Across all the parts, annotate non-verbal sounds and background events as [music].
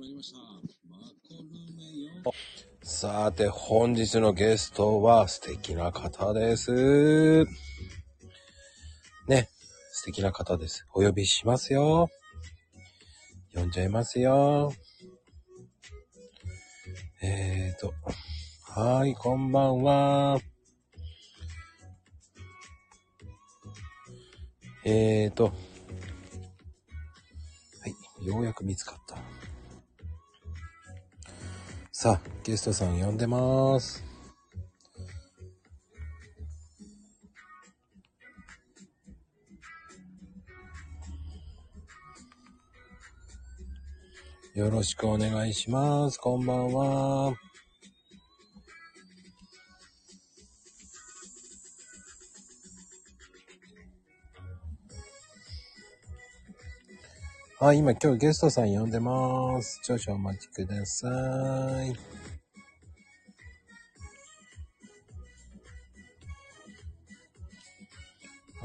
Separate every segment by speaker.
Speaker 1: まりました。マコルメよ。
Speaker 2: さて、本日のゲストは素敵な方です。ね、素敵な方です。お呼びしますよ。呼んじゃいますよ。えーと、はい、こんばんは。えーと、はい、ようやく見つかった。さあ、ゲストさん呼んでます。よろしくお願いします。こんばんは。はい、今今日ゲストさん呼んでます。少々お待ちください。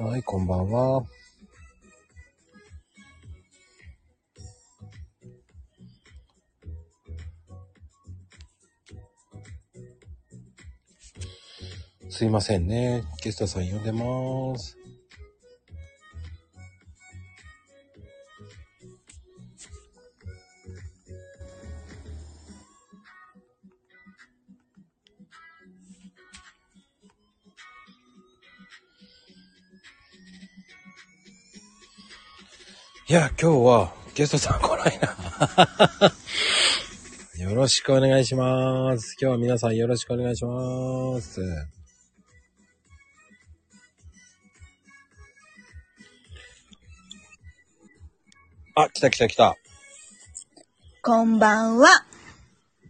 Speaker 2: はい、こんばんは。すいませんね。ゲストさん呼んでます。いや、今日はゲストさん来ないな。[laughs] よろしくお願いします。今日は皆さんよろしくお願いします。あ、来た来た来た。
Speaker 3: こんばんは。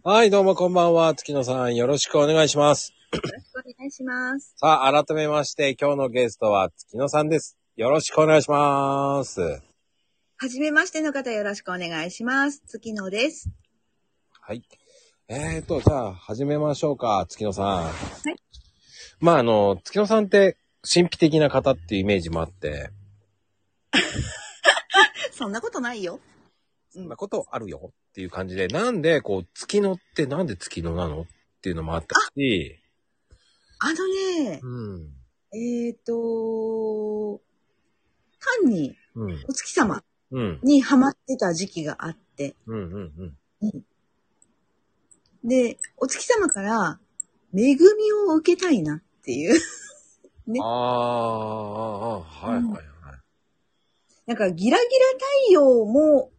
Speaker 2: はい、どうもこんばんは。月野さん、よろしくお願いします。
Speaker 3: よろしくお願いします。
Speaker 2: さあ、改めまして、今日のゲストは月野さんです。よろしくお願いします。
Speaker 3: はじめましての方よろしくお願いします。月野です。
Speaker 2: はい。えーと、じゃあ、始めましょうか、月野さん。はいまあ、あの、月野さんって、神秘的な方っていうイメージもあって、[laughs]
Speaker 3: そんなことないよ。
Speaker 2: そんなことあるよっていう感じで、なんで、こう、月野ってなんで月野なのっていうのもあったし、
Speaker 3: あのね、
Speaker 2: うん。
Speaker 3: えっ、と、単に
Speaker 2: うん。
Speaker 3: お月様
Speaker 2: うん。
Speaker 3: にハマってた時期があって、
Speaker 2: うん。うん。うん。
Speaker 3: で、お月様から恵みを受けたいなっていう。[laughs] ね
Speaker 2: ああ、ああ、はい、はい、はい。
Speaker 3: なんかギラギラ太陽も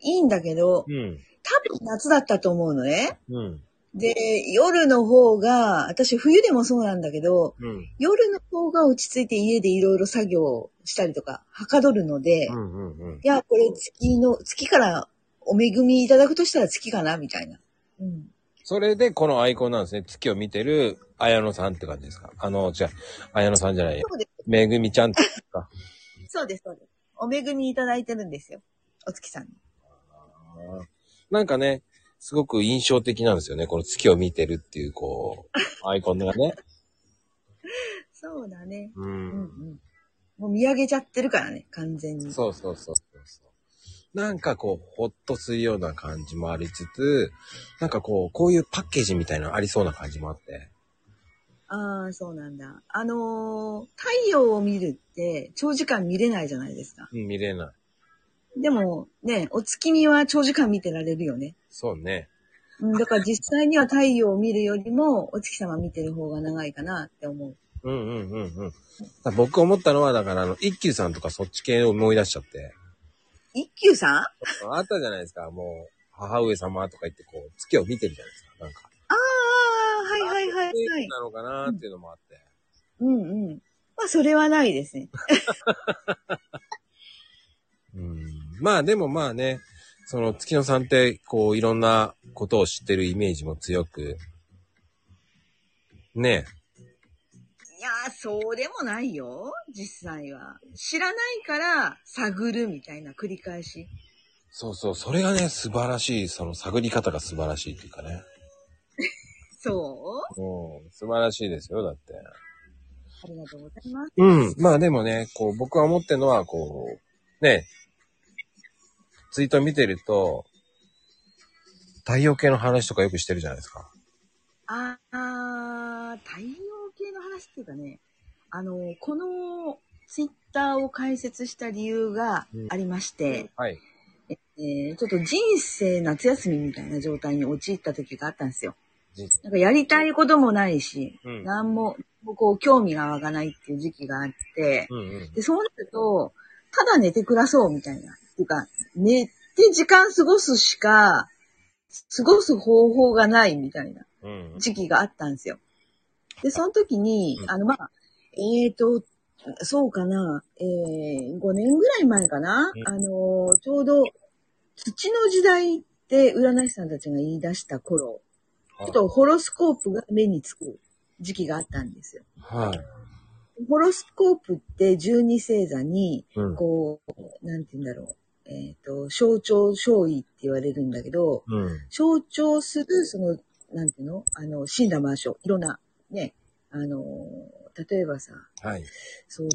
Speaker 3: いいんだけど、
Speaker 2: うん。
Speaker 3: 多分夏だったと思うのね。
Speaker 2: うん。
Speaker 3: で、夜の方が、私冬でもそうなんだけど、
Speaker 2: うん。
Speaker 3: 夜の方が落ち着いて家でいろいろ作業したりとか、はかどるので、い
Speaker 2: うん。うん。
Speaker 3: や、これ月の、月からお恵みいただくとしたら月かなみたいな。うん。
Speaker 2: それで、このアイコンなんですね。月を見てる、綾野さんって感じですか？あの、じゃあ、綾野さんじゃないよ。
Speaker 3: そうです。
Speaker 2: めぐみちゃんってか [laughs]
Speaker 3: そうです、そうです。お恵みいただいてるんですよ。お月さんに。
Speaker 2: なんかね、すごく印象的なんですよね。この月を見てるっていう、こう、[laughs] アイコンがね。
Speaker 3: そうだね。
Speaker 2: う。
Speaker 3: うんんうん。もう見上げちゃってるからね、完全に。
Speaker 2: そうそうそうそうそう。なんかこう、ほっとするような感じもありつつ、なんかこう、こういうパッケージみたいなのありそうな感じもあって。
Speaker 3: ああ、そうなんだ。あのー太陽を見るって長時間見れないじゃないですか。
Speaker 2: うん、見れない。
Speaker 3: でもね、お月見は長時間見てられるよね。
Speaker 2: そうね。
Speaker 3: うん、だから実際には太陽を見るよりもお月様見てる方が長いかなって思う。
Speaker 2: うんうんうんうん。僕思ったのは、だからあの、一休さんとかそっち系を思い出しちゃって。
Speaker 3: 一休さん？あ
Speaker 2: あったじゃないですか、もう、母上様とか言って、こう、月を見てるじゃないですか。なんか。
Speaker 3: あ、はいはいはいはい。
Speaker 2: なのかなっていうのもあって。
Speaker 3: うんうん。まあそれはないですね。[laughs]
Speaker 2: うん。まあでもまあね、その月野さんって、こう、いろんなことを知ってるイメージも強く、ね
Speaker 3: いやー、そうでもないよ。実際は。知らないから探るみたいな繰り返し。
Speaker 2: そうそう、それがね、素晴らしい、その探り方が素晴らしいっていうかね。[laughs]
Speaker 3: そう？
Speaker 2: うん、素晴らしいですよ、だって。
Speaker 3: ありがとうございます。
Speaker 2: うん。まあでもね、こう、僕は思ってるのは、こう、ね、ツイート見てると、太陽系の話とかよくしてるじゃないですか。
Speaker 3: ああ、太陽系の話っていうかね、あの、このツイッターを開設した理由がありまして、
Speaker 2: はい。
Speaker 3: えーちょっと人生夏休みみたいな状態に陥った時があったんですよ。
Speaker 2: 人
Speaker 3: なんかやりたいこともないし、
Speaker 2: うん
Speaker 3: なんも、こう、興味が湧かないっていう時期があって、
Speaker 2: うんうん。
Speaker 3: で、そうなると、ただ寝て暮らそうみたいな。っていうか、寝て時間過ごすしか、過ごす方法がないみたいな
Speaker 2: うん
Speaker 3: 時期があったんですよ。で、その時に
Speaker 2: う、ん
Speaker 3: あの、まあ、えーと、そうかな、えー、5年ぐらい前かな、
Speaker 2: うん
Speaker 3: あの、ちょうど、土の時代って占い師さんたちが言い出した頃、ちょっとホロスコープが目につく時期があったんですよ。
Speaker 2: はい。
Speaker 3: ホロスコープって12星座に、
Speaker 2: うん。
Speaker 3: こう、なんて言うんだろう。えっ、と、象徴勝意って言われるんだけど、
Speaker 2: うん。
Speaker 3: 象徴する、その、なんていうの？あの、死んだ場所。いろんな、ね、あの、例えばさ、
Speaker 2: はい。
Speaker 3: そう、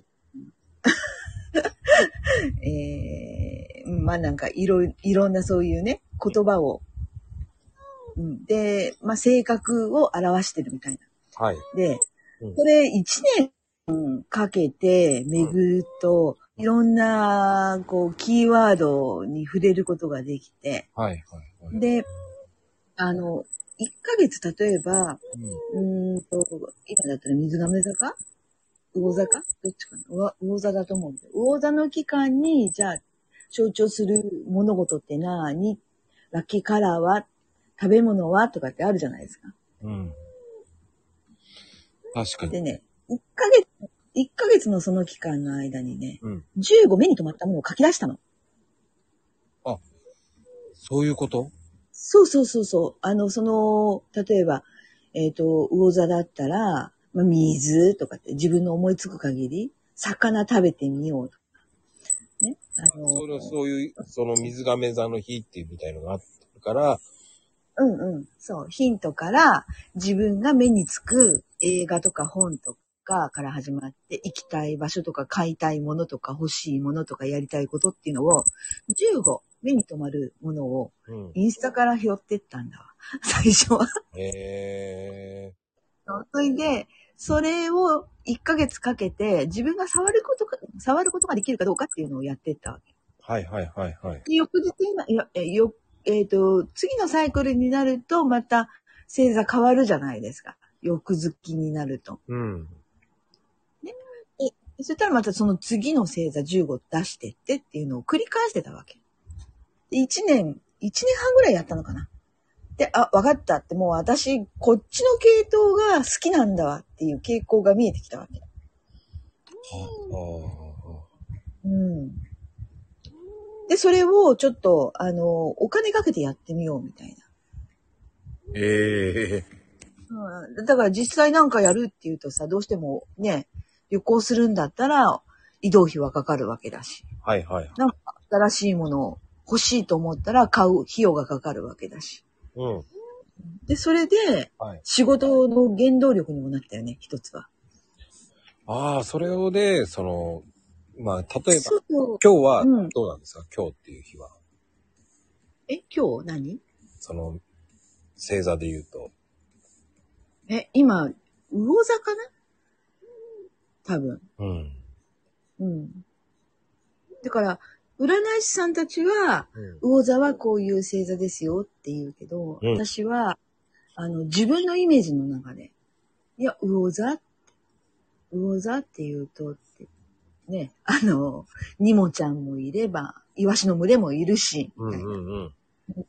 Speaker 3: [laughs] えー、まあなんかいろ、いろんなそういうね、言葉を、うん、で、まあ性格を表してるみたいな。
Speaker 2: はい。
Speaker 3: で
Speaker 2: うん、
Speaker 3: これ一年かけて巡ると、いろんな、こう、キーワードに触れることができて、
Speaker 2: はい。はい。
Speaker 3: で、あの、1ヶ月例えば、
Speaker 2: うん
Speaker 3: んと、今だったら水亀座か魚座かどっちかな？魚魚座だと思うんだよ。魚座の期間に、じゃあ、象徴する物事って何？ラッキーカラーは？食べ物は？とかってあるじゃないですか。
Speaker 2: うん。確かに。
Speaker 3: でね、1ヶ月、一ヶ月のその期間の間にね、
Speaker 2: うん。
Speaker 3: 15目に留まったものを書き出したの。
Speaker 2: そういうこと？
Speaker 3: そうそうそうそう。あの、その、例えば、えっ、と、魚座だったら、まあ、水とかって自分の思いつく限り、魚食べてみようとか。ね。あの、
Speaker 2: それはそういう、その水亀座の日っていうみたいのがあったから、
Speaker 3: うんうん。そう。ヒントから、自分が目につく映画とか本とかから始まって、行きたい場所とか買いたいものとか欲しいものとかやりたいことっていうのを、15、目に留まるものを
Speaker 2: うん。
Speaker 3: インスタから拾ってったんだわ。[laughs] 最初は。
Speaker 2: へえ
Speaker 3: それで、それを1ヶ月かけて、自分が触ることか、触ることができるかどうかっていうのをやってったわけ。
Speaker 2: ー。はいはいはいはい。
Speaker 3: で翌日にな、いや、えよ、えっ、と、次のサイクルになると、また星座変わるじゃないですか。翌月になると。
Speaker 2: うん。
Speaker 3: そしたらまたその次の星座15出してってっていうのを繰り返してたわけ。で、1年、1年半ぐらいやったのかな。で、あ、わかったって、もう私、こっちの系統が好きなんだわっていう傾向が見えてきたわけ。うん。で、それをちょっと、あの、お金かけてやってみようみたいな。
Speaker 2: ええ
Speaker 3: うん、だから実際なんかやるっていうとさ、どうしてもね、旅行するんだったら移動費はかかるわけだし、
Speaker 2: はいはい。
Speaker 3: なんか新しいものを欲しいと思ったら買う費用がかかるわけだし。
Speaker 2: うん。
Speaker 3: で、それで
Speaker 2: はい。
Speaker 3: 仕事の原動力にもなったよね、一つは。
Speaker 2: ああ、それをで、その、まあ、例えば、
Speaker 3: そう。
Speaker 2: 今日は
Speaker 3: うん
Speaker 2: どうなんですか、今日っていう日は。
Speaker 3: え、今日何？
Speaker 2: その、星座で言うと。
Speaker 3: え、今、魚座かな？多分。
Speaker 2: うん。
Speaker 3: うん。だから、占い師さんたちは、
Speaker 2: うん。
Speaker 3: 魚座はこういう星座ですよって言うけど、
Speaker 2: うん
Speaker 3: 私は、あの、自分のイメージの中で、いや、魚座って、魚座って言うとって、ね、あの、ニモちゃんもいれば、イワシの群れもいるし、
Speaker 2: うんうんうん。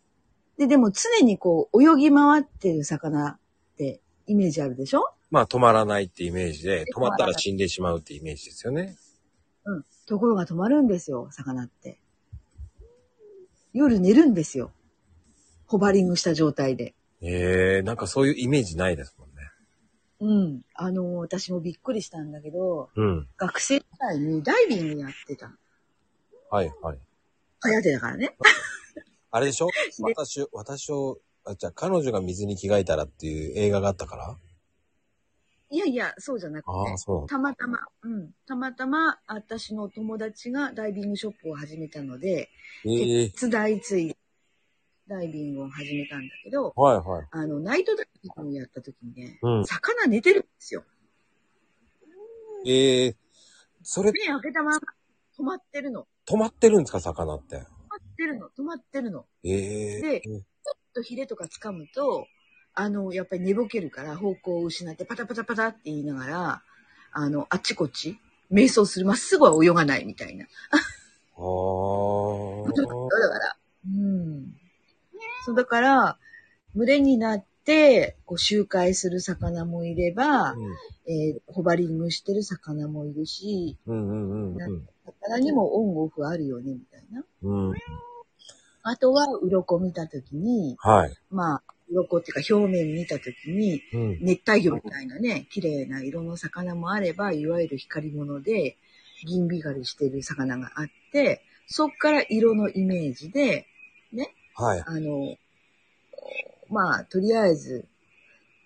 Speaker 3: で、でも常にこう、泳ぎ回ってる魚ってイメージあるでしょ？
Speaker 2: まあ、止まらないってイメージで、止まったら死んでしまうってイメージですよね。
Speaker 3: うん。ところが止まるんですよ、魚って。夜寝るんですよ。ホバリングした状態で。
Speaker 2: ええなんかそういうイメージないですもんね。
Speaker 3: うん。あの、私もびっくりしたんだけど、
Speaker 2: うん。
Speaker 3: 学生時代にダイビングやってた。
Speaker 2: はいはい。
Speaker 3: 流行ってたからね。
Speaker 2: あれでしょ？[laughs] 私を、私を、あ、じゃあ彼女が水に着替えたらっていう映画があったから？
Speaker 3: いやいや、そうじゃなくて。たまたま、うん。たまたま、私の友達がダイビングショップを始めたので、
Speaker 2: ええ
Speaker 3: 手伝いついダイビングを始めたんだけど、
Speaker 2: はいはい。
Speaker 3: あの、ナイトダイビングをやった時にね、
Speaker 2: うん。
Speaker 3: 魚寝てるんですよ。
Speaker 2: ええそれ、
Speaker 3: 目開けたまま止まってるの。
Speaker 2: 止まってるんですか、魚って。
Speaker 3: 止まってるの。止まってるの。
Speaker 2: ええ
Speaker 3: でちょっとヒレとか掴むと、あの、やっぱり寝ぼけるから方向を失ってパタパタパタって言いながら、あの、あっちこっち、瞑想する。まっすぐは泳がないみたいな。
Speaker 2: あー [laughs]
Speaker 3: だから、うん。そう、だから、群れになって、こう、周回する魚もいれば、えーホバリングしてる魚もいるし、
Speaker 2: うんうんうんうん
Speaker 3: 魚にもオンオフあるよね、みたいな。
Speaker 2: うん。うん。
Speaker 3: あとは、鱗見たときに、
Speaker 2: はい。
Speaker 3: まあ、鱗っていうか表面見たときに、
Speaker 2: うん。
Speaker 3: 熱帯魚みたいなね、綺麗な色の魚もあれば、いわゆる光り物で、銀光りしてる魚があって、そっから色のイメージで、
Speaker 2: はい。
Speaker 3: あの、まあ、とりあえず、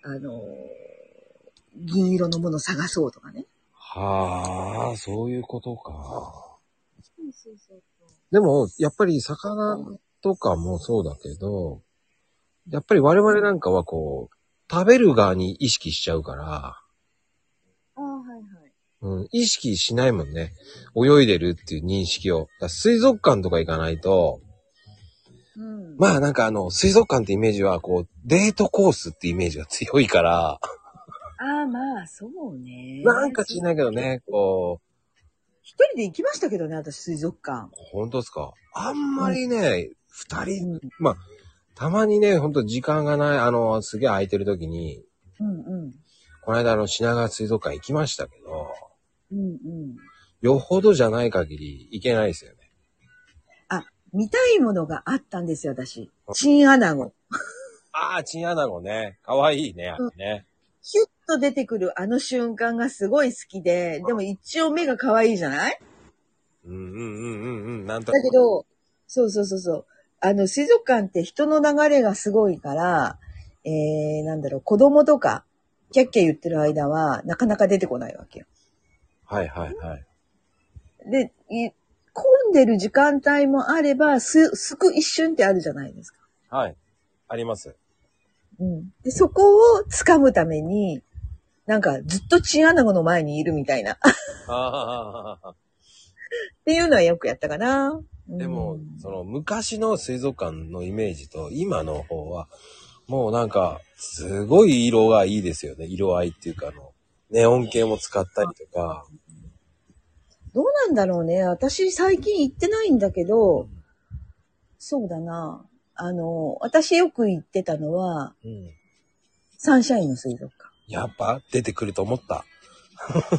Speaker 3: あの、銀色のものを探そうとかね。
Speaker 2: はあ、そういうことか。
Speaker 3: そうそうそう
Speaker 2: でも、やっぱり魚とかもそうだけど、やっぱり我々なんかはこう、食べる側に意識しちゃうから、
Speaker 3: ああ、はいはい。
Speaker 2: うん、意識しないもんね。泳いでるっていう認識を。水族館とか行かないと、
Speaker 3: うん。
Speaker 2: まあなんかあの、水族館ってイメージはこう、デートコースってイメージが強いから、
Speaker 3: ああ、まあ、そうね。
Speaker 2: なんかしないけどね、こう、
Speaker 3: 一人で行きましたけどね、私、水族館。
Speaker 2: 本当ですか？あんまりね、二、人、
Speaker 3: うん。
Speaker 2: まあ、たまにね、ほんと時間がない、あの、すげえ空いてる時に、
Speaker 3: うんうん。
Speaker 2: この間あの、品川水族館行きましたけど、
Speaker 3: うんうん。
Speaker 2: よほどじゃない限り行けないですよね。
Speaker 3: 見たいものがあったんですよ、私。チンアナゴ。
Speaker 2: ああ、チンアナゴね。かわいいね、あれね。
Speaker 3: ヒュッと出てくるあの瞬間がすごい好きで、でも一応目が可愛いじゃない？
Speaker 2: うんうんうんうんうん。なんと
Speaker 3: だけど、そうそうそうそう。あの、水族館って人の流れがすごいから、えー、なんだろう、子供とか、キャッキャ言ってる間は、なかなか出てこないわけよ。
Speaker 2: はいはいはい。
Speaker 3: で、い混んでる時間帯もあれば、す、すく一瞬ってあるじゃないですか。
Speaker 2: はい。あります。
Speaker 3: うん。で、そこを掴むために、なんかずっとチンアナゴの前にいるみたいな。っ
Speaker 2: ああ。
Speaker 3: ていうのはよくやったかな。
Speaker 2: でも
Speaker 3: うん、
Speaker 2: その昔の水族館のイメージと今の方は、もうなんか、すごい色がいいですよね。色合いっていうか、あの、ネオン系も使ったりとか。
Speaker 3: どうなんだろうね。私最近行ってないんだけど、そうだな。あの、私よく行ってたのは、
Speaker 2: うん。
Speaker 3: サンシャインの水族
Speaker 2: やっぱ出てくると思った。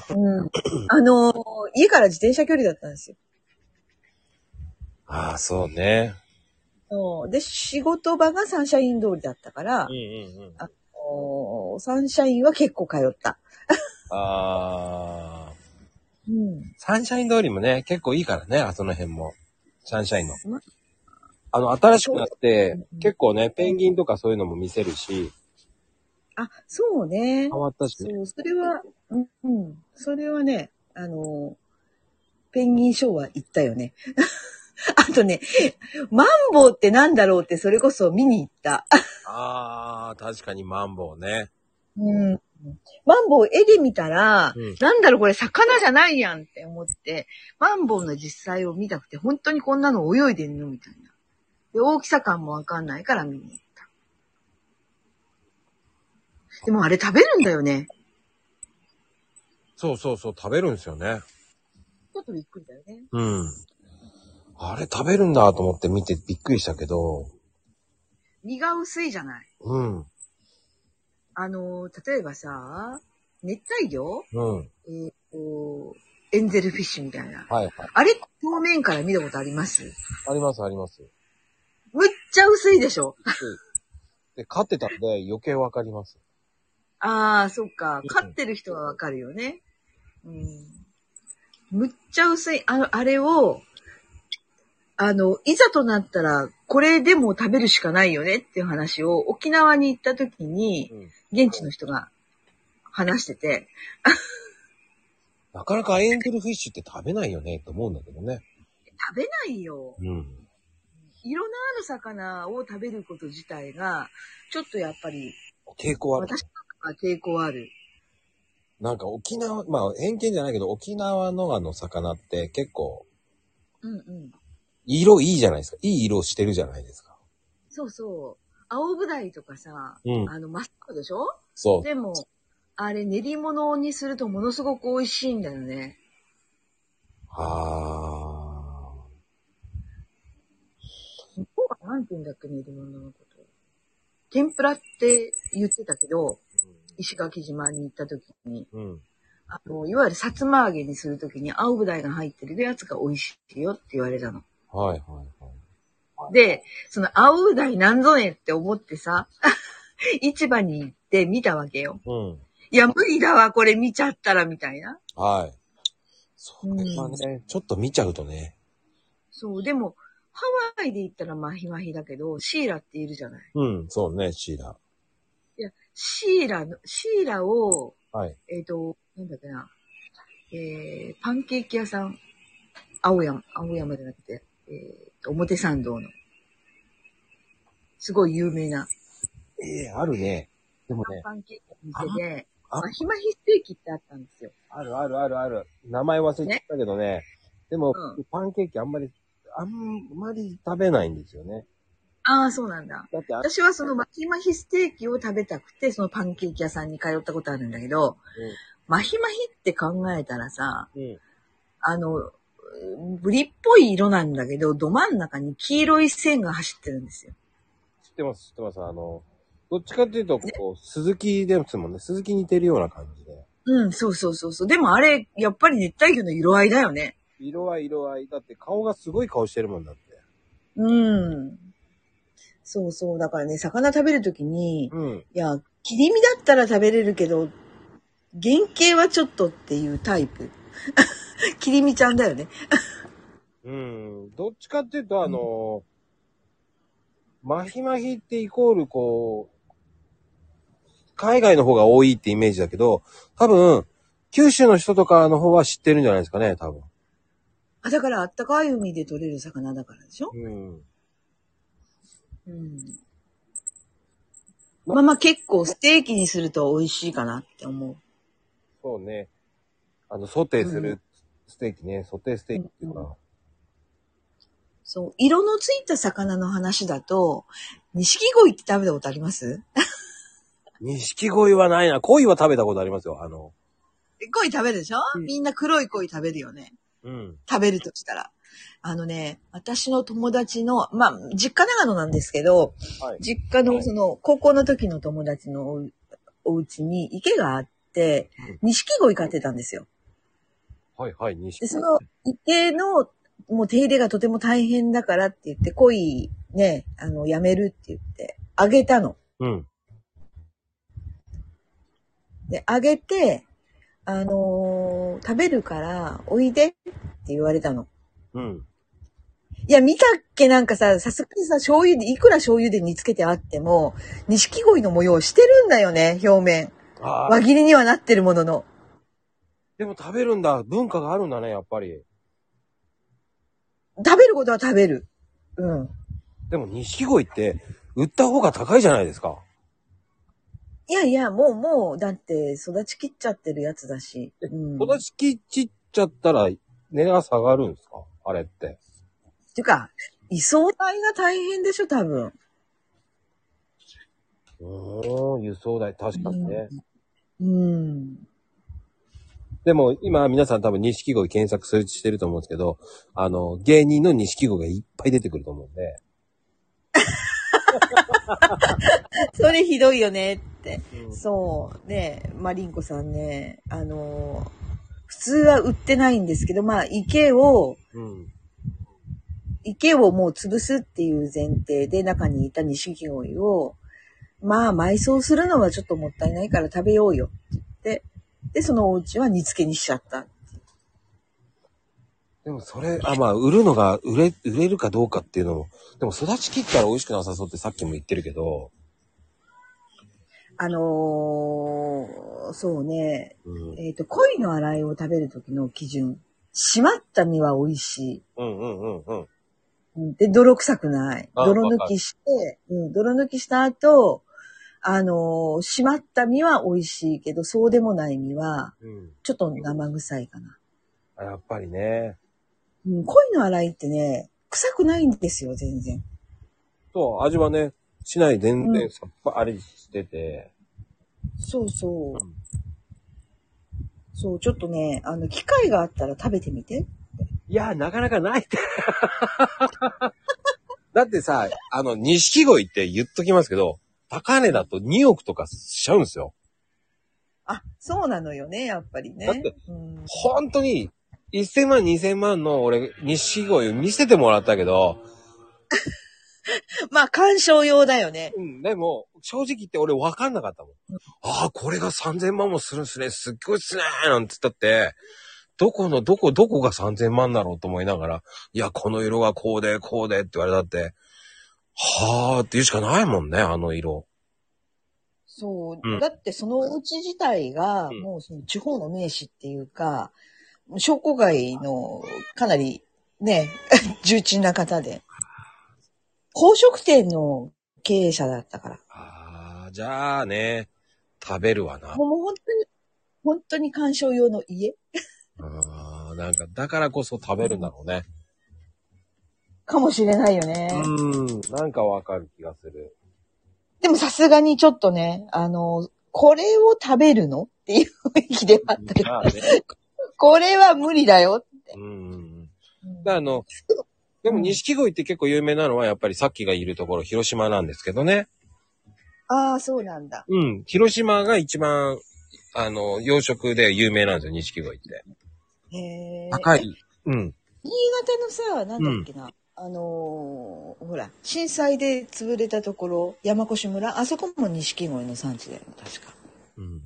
Speaker 3: 館。うん。あの、家から自転車距離だったんですよ。
Speaker 2: ああ、そうね。
Speaker 3: そうで、仕事場がサンシャイン通りだったから
Speaker 2: うん、うんうん。
Speaker 3: おサンシャインは結構通った。
Speaker 2: ああ。
Speaker 3: うん。
Speaker 2: サンシャイン通りもね、結構いいからね、あその辺も。サンシャインの
Speaker 3: ま。
Speaker 2: あの、新しくなって
Speaker 3: うん、
Speaker 2: 結構ね、ペンギンとかそういうのも見せるし、
Speaker 3: あ、そうね
Speaker 2: 変。わったしね。
Speaker 3: そう、それは、うん、うん。それはね、あの、ペンギンショーは行ったよね。[laughs] あとね、マンボウってなんだろうって、それこそ見に行った。
Speaker 2: ああ、確かにマンボウね。
Speaker 3: うん。マンボウ絵で見たら、
Speaker 2: うん
Speaker 3: なんだろうこれ魚じゃないやんって思って、マンボウの実際を見たくて、本当にこんなの泳いでんのみたいな。で、大きさ感もわかんないから見に行った。でもあれ食べるんだよね。
Speaker 2: そうそうそう、食べるんですよね。
Speaker 3: ちょっとびっくりだよね。
Speaker 2: うん。あれ食べるんだと思って見てびっくりしたけど、
Speaker 3: 身が薄いじゃない。
Speaker 2: うん。
Speaker 3: あの、例えばさ、熱帯魚？
Speaker 2: うん。
Speaker 3: えーと、エンゼルフィッシュみたいな。
Speaker 2: はいはい。
Speaker 3: あれ、表面から見たことあります？
Speaker 2: ありますあります。
Speaker 3: むっちゃ薄いでしょ
Speaker 2: で、飼ってたんで余計わかります。
Speaker 3: ああ、そっか。飼ってる人はわかるよね。うん。むっちゃ薄い、あの、あれを、あの、いざとなったら、これでも食べるしかないよねっていう話を沖縄に行った時に、
Speaker 2: うん。
Speaker 3: 現地の人が話してて、
Speaker 2: なかなかエンゼルフィッシュって食べないよねと思うんだけどね。
Speaker 3: 食べないよ。
Speaker 2: うん。
Speaker 3: 色のある魚を食べること自体が、ちょっとやっぱり、
Speaker 2: 抵抗ある。
Speaker 3: 私は抵抗ある。
Speaker 2: なんか沖縄、まあ偏見じゃないけど、沖縄のあの魚って結構、
Speaker 3: うんうん。
Speaker 2: 色いいじゃないですか。いい色してるじゃないですか。
Speaker 3: そうそう。青ぶだいとかさ、
Speaker 2: うん。
Speaker 3: あの、真っ赤でしょ？
Speaker 2: そう。
Speaker 3: でも、あれ練り物にするとものすごく美味しいんだよね。
Speaker 2: は
Speaker 3: 向こうはなんて言うんだっけ、練り物のこと。天ぷらって言ってたけど、石垣島に行った時に、
Speaker 2: ー。うん。
Speaker 3: あの、いわゆるさつま揚げにする時に青ぶだいが入ってるやつが美味しいよって言われたの。
Speaker 2: はいはいはい。
Speaker 3: で、その青ぶだいなんぞねって思ってさ、[laughs] 市場に行って見たわけよ。
Speaker 2: うん。
Speaker 3: いや、無理だわ、これ見ちゃったら、みたいな。
Speaker 2: はい。それはね、ちょっと見ちゃうとね。
Speaker 3: そう、でも、ハワイで行ったらマヒマヒだけど、シーラっているじゃない。
Speaker 2: うん、そうね、シーラ。
Speaker 3: いや、シーラの、シーラを、
Speaker 2: はい。
Speaker 3: えっ、と、なんだっけな、えー、パンケーキ屋さん、青山、青山じゃなくて、えーと、表参道の、すごい有名な
Speaker 2: ええあるね。でもね、
Speaker 3: パンケーキの店で、
Speaker 2: あ
Speaker 3: マヒマヒステーキってあったんですよ。
Speaker 2: あるあるあるある。名前忘れちゃったけどね。でも、
Speaker 3: う
Speaker 2: パンケーキあんまり、あんまり食べないんですよね。
Speaker 3: ああ、そうなんだ。
Speaker 2: だってあ、
Speaker 3: 私はそのマヒマヒステーキを食べたくて、そのパンケーキ屋さんに通ったことあるんだけど、マヒマヒって考えたらさ、
Speaker 2: うん。うん。
Speaker 3: あの、ブリっぽい色なんだけど、ど真ん中に黄色い線が走ってるんですよ。
Speaker 2: 知ってます、知ってます。あの、どっちかっていうと、こう、鈴木ですもんね。鈴木に似てるような感じで。
Speaker 3: うん、そうそうそうそう。でもあれ、やっぱり熱帯魚の色合いだよね。
Speaker 2: 色合い色合い。だって顔がすごい顔してるもんだって。
Speaker 3: うん。そうそう。だからね、魚食べるときに、
Speaker 2: うん。
Speaker 3: いや、切り身だったら食べれるけど、原型はちょっとっていうタイプ。切り身ちゃんだよね。
Speaker 2: うん。どっちかっていうと、あの、マヒマヒってイコール、こう、海外の方が多いってイメージだけど、多分、九州の人とかの方は知ってるんじゃないですかね、多分。
Speaker 3: あ、だからあったかい海で取れる魚だからでしょ？
Speaker 2: うん。
Speaker 3: うん。まあまあ結構ステーキにすると美味しいかなって思う。
Speaker 2: そうね。あの、ソテーす
Speaker 3: う
Speaker 2: るステーキね、ソテーステーキっていうか。
Speaker 3: そう。色のついた魚の話だと、錦鯉って食べたことあります？[laughs]
Speaker 2: 錦鯉はないな。鯉は食べたことありますよ。あの、
Speaker 3: 鯉食べるでしょ、
Speaker 2: うん
Speaker 3: みんな黒い鯉食べるよね。
Speaker 2: うん。
Speaker 3: 食べるとしたら。あのね、私の友達の、まあ、実家長野なんですけど、
Speaker 2: はい。
Speaker 3: 実家のその、高校の時の友達のおお家に池があって、錦鯉飼ってたんですよ。
Speaker 2: はいはい、
Speaker 3: で、
Speaker 2: 錦
Speaker 3: その池の、もう手入れがとても大変だからって言って、鯉ね、あの、やめるって言って、あげたの。
Speaker 2: うん。
Speaker 3: で、あげて、あのー食べるから、おいでって言われたの。
Speaker 2: うん。
Speaker 3: いや、見たっけなんかさ、さすがにさ、醤油で、いくら醤油で煮つけてあっても、錦鯉の模様してるんだよね、表面。輪切りにはなってるものの。
Speaker 2: でも食べるんだ。文化があるんだね、やっぱり。
Speaker 3: 食べることは食べる。うん。
Speaker 2: でも錦鯉って、売った方が高いじゃないですか。
Speaker 3: いやいや、もうもう、だって育ちきっちゃってるやつだし。うん。
Speaker 2: 育ちきっちゃったら、値が下がるんですか？あれって。
Speaker 3: っていうか、移送代が大変でしょ、多分。
Speaker 2: うーん、輸送代、確かにね。
Speaker 3: うん。
Speaker 2: でも、今、皆さん多分、錦鯉検索してると思うんですけど、あの、芸人の錦鯉がいっぱい出てくると思うんで。
Speaker 3: それひどいよねって。
Speaker 2: うん
Speaker 3: そう。ねマリンコさんね、あのー普通は売ってないんですけど、まあ、池を、
Speaker 2: うん。
Speaker 3: 池をもう潰すっていう前提で中にいた錦鯉を、まあ、埋葬するのはちょっともったいないから食べようよって言って、で、そのお家は煮付けにしちゃった。
Speaker 2: でも、それ、あ、まあ、売るのが、売れ、売れるかどうかっていうのも、でも、育ちきったら美味しくなさそうってさっきも言ってるけど、
Speaker 3: あのーそうね、
Speaker 2: うん。
Speaker 3: えっ、と、鯉の洗いを食べる時の基準。締まった身は美味しい。
Speaker 2: うんうんうんうん。
Speaker 3: うんで、泥臭くない。
Speaker 2: あ
Speaker 3: 泥抜きして、うん、泥抜きした後、あのー締まった実は美味しいけど、そうでもない実は、
Speaker 2: うん。
Speaker 3: ちょっと生臭いかな。
Speaker 2: あやっぱりね。
Speaker 3: うん、鯉の洗いってね、臭くないんですよ、全然。
Speaker 2: そう、味はね、しない全
Speaker 3: う
Speaker 2: 然さっぱりしてて。
Speaker 3: そうそう。そう、ちょっとね、あの、機会があったら食べてみて。
Speaker 2: いや、なかなかないって。[laughs] だってさ、あの、錦鯉って言っときますけど、高値だと2億とかしちゃうんですよ。
Speaker 3: あ、そうなのよね、やっぱりね。
Speaker 2: だって
Speaker 3: うん、
Speaker 2: 本当に、1000万、2000万の俺、錦鯉見せてもらったけど、[laughs]
Speaker 3: まあ、鑑賞用だよね。
Speaker 2: うん、でも、正直言って俺分かんなかったもん。ああ、これが3000万もするんすね。すっごいっすね。なんて言ったって、どこの、どこ、どこが3000万だろうと思いながら、いや、この色がこうで、こうでって言われたって、はあって言うしかないもんね、あの色。
Speaker 3: そう、
Speaker 2: うん
Speaker 3: だってそのお家自体が、
Speaker 2: うん
Speaker 3: もうその地方の名士っていうか、商工街のかなりね、[laughs] 重鎮な方で、宝飾店の経営者だったから。
Speaker 2: ああ、じゃあね、食べるわな。
Speaker 3: もうもう本当に、本当に鑑賞用の家 [laughs]
Speaker 2: ああ、なんか、だからこそ食べるんだろうね。
Speaker 3: かもしれないよね。
Speaker 2: うん、なんかわかる気がする。
Speaker 3: でもさすがにちょっとね、あの、これを食べるのっていう雰囲気ではあったけど、
Speaker 2: まあね。[laughs]
Speaker 3: これは無理だよって。
Speaker 2: うんあの、でも錦鯉って結構有名なのはやっぱりさっきがいるところ広島なんですけどね。
Speaker 3: ああ、そうなんだ。
Speaker 2: うん。広島が一番、あの、養殖で有名なんですよ、錦鯉って。
Speaker 3: へえ。
Speaker 2: 高い。うん。
Speaker 3: 新潟のさ、なんだっけな、あのーほら、震災で潰れたところ、山越村、あそこも錦鯉の産地だよね、確か。
Speaker 2: うん。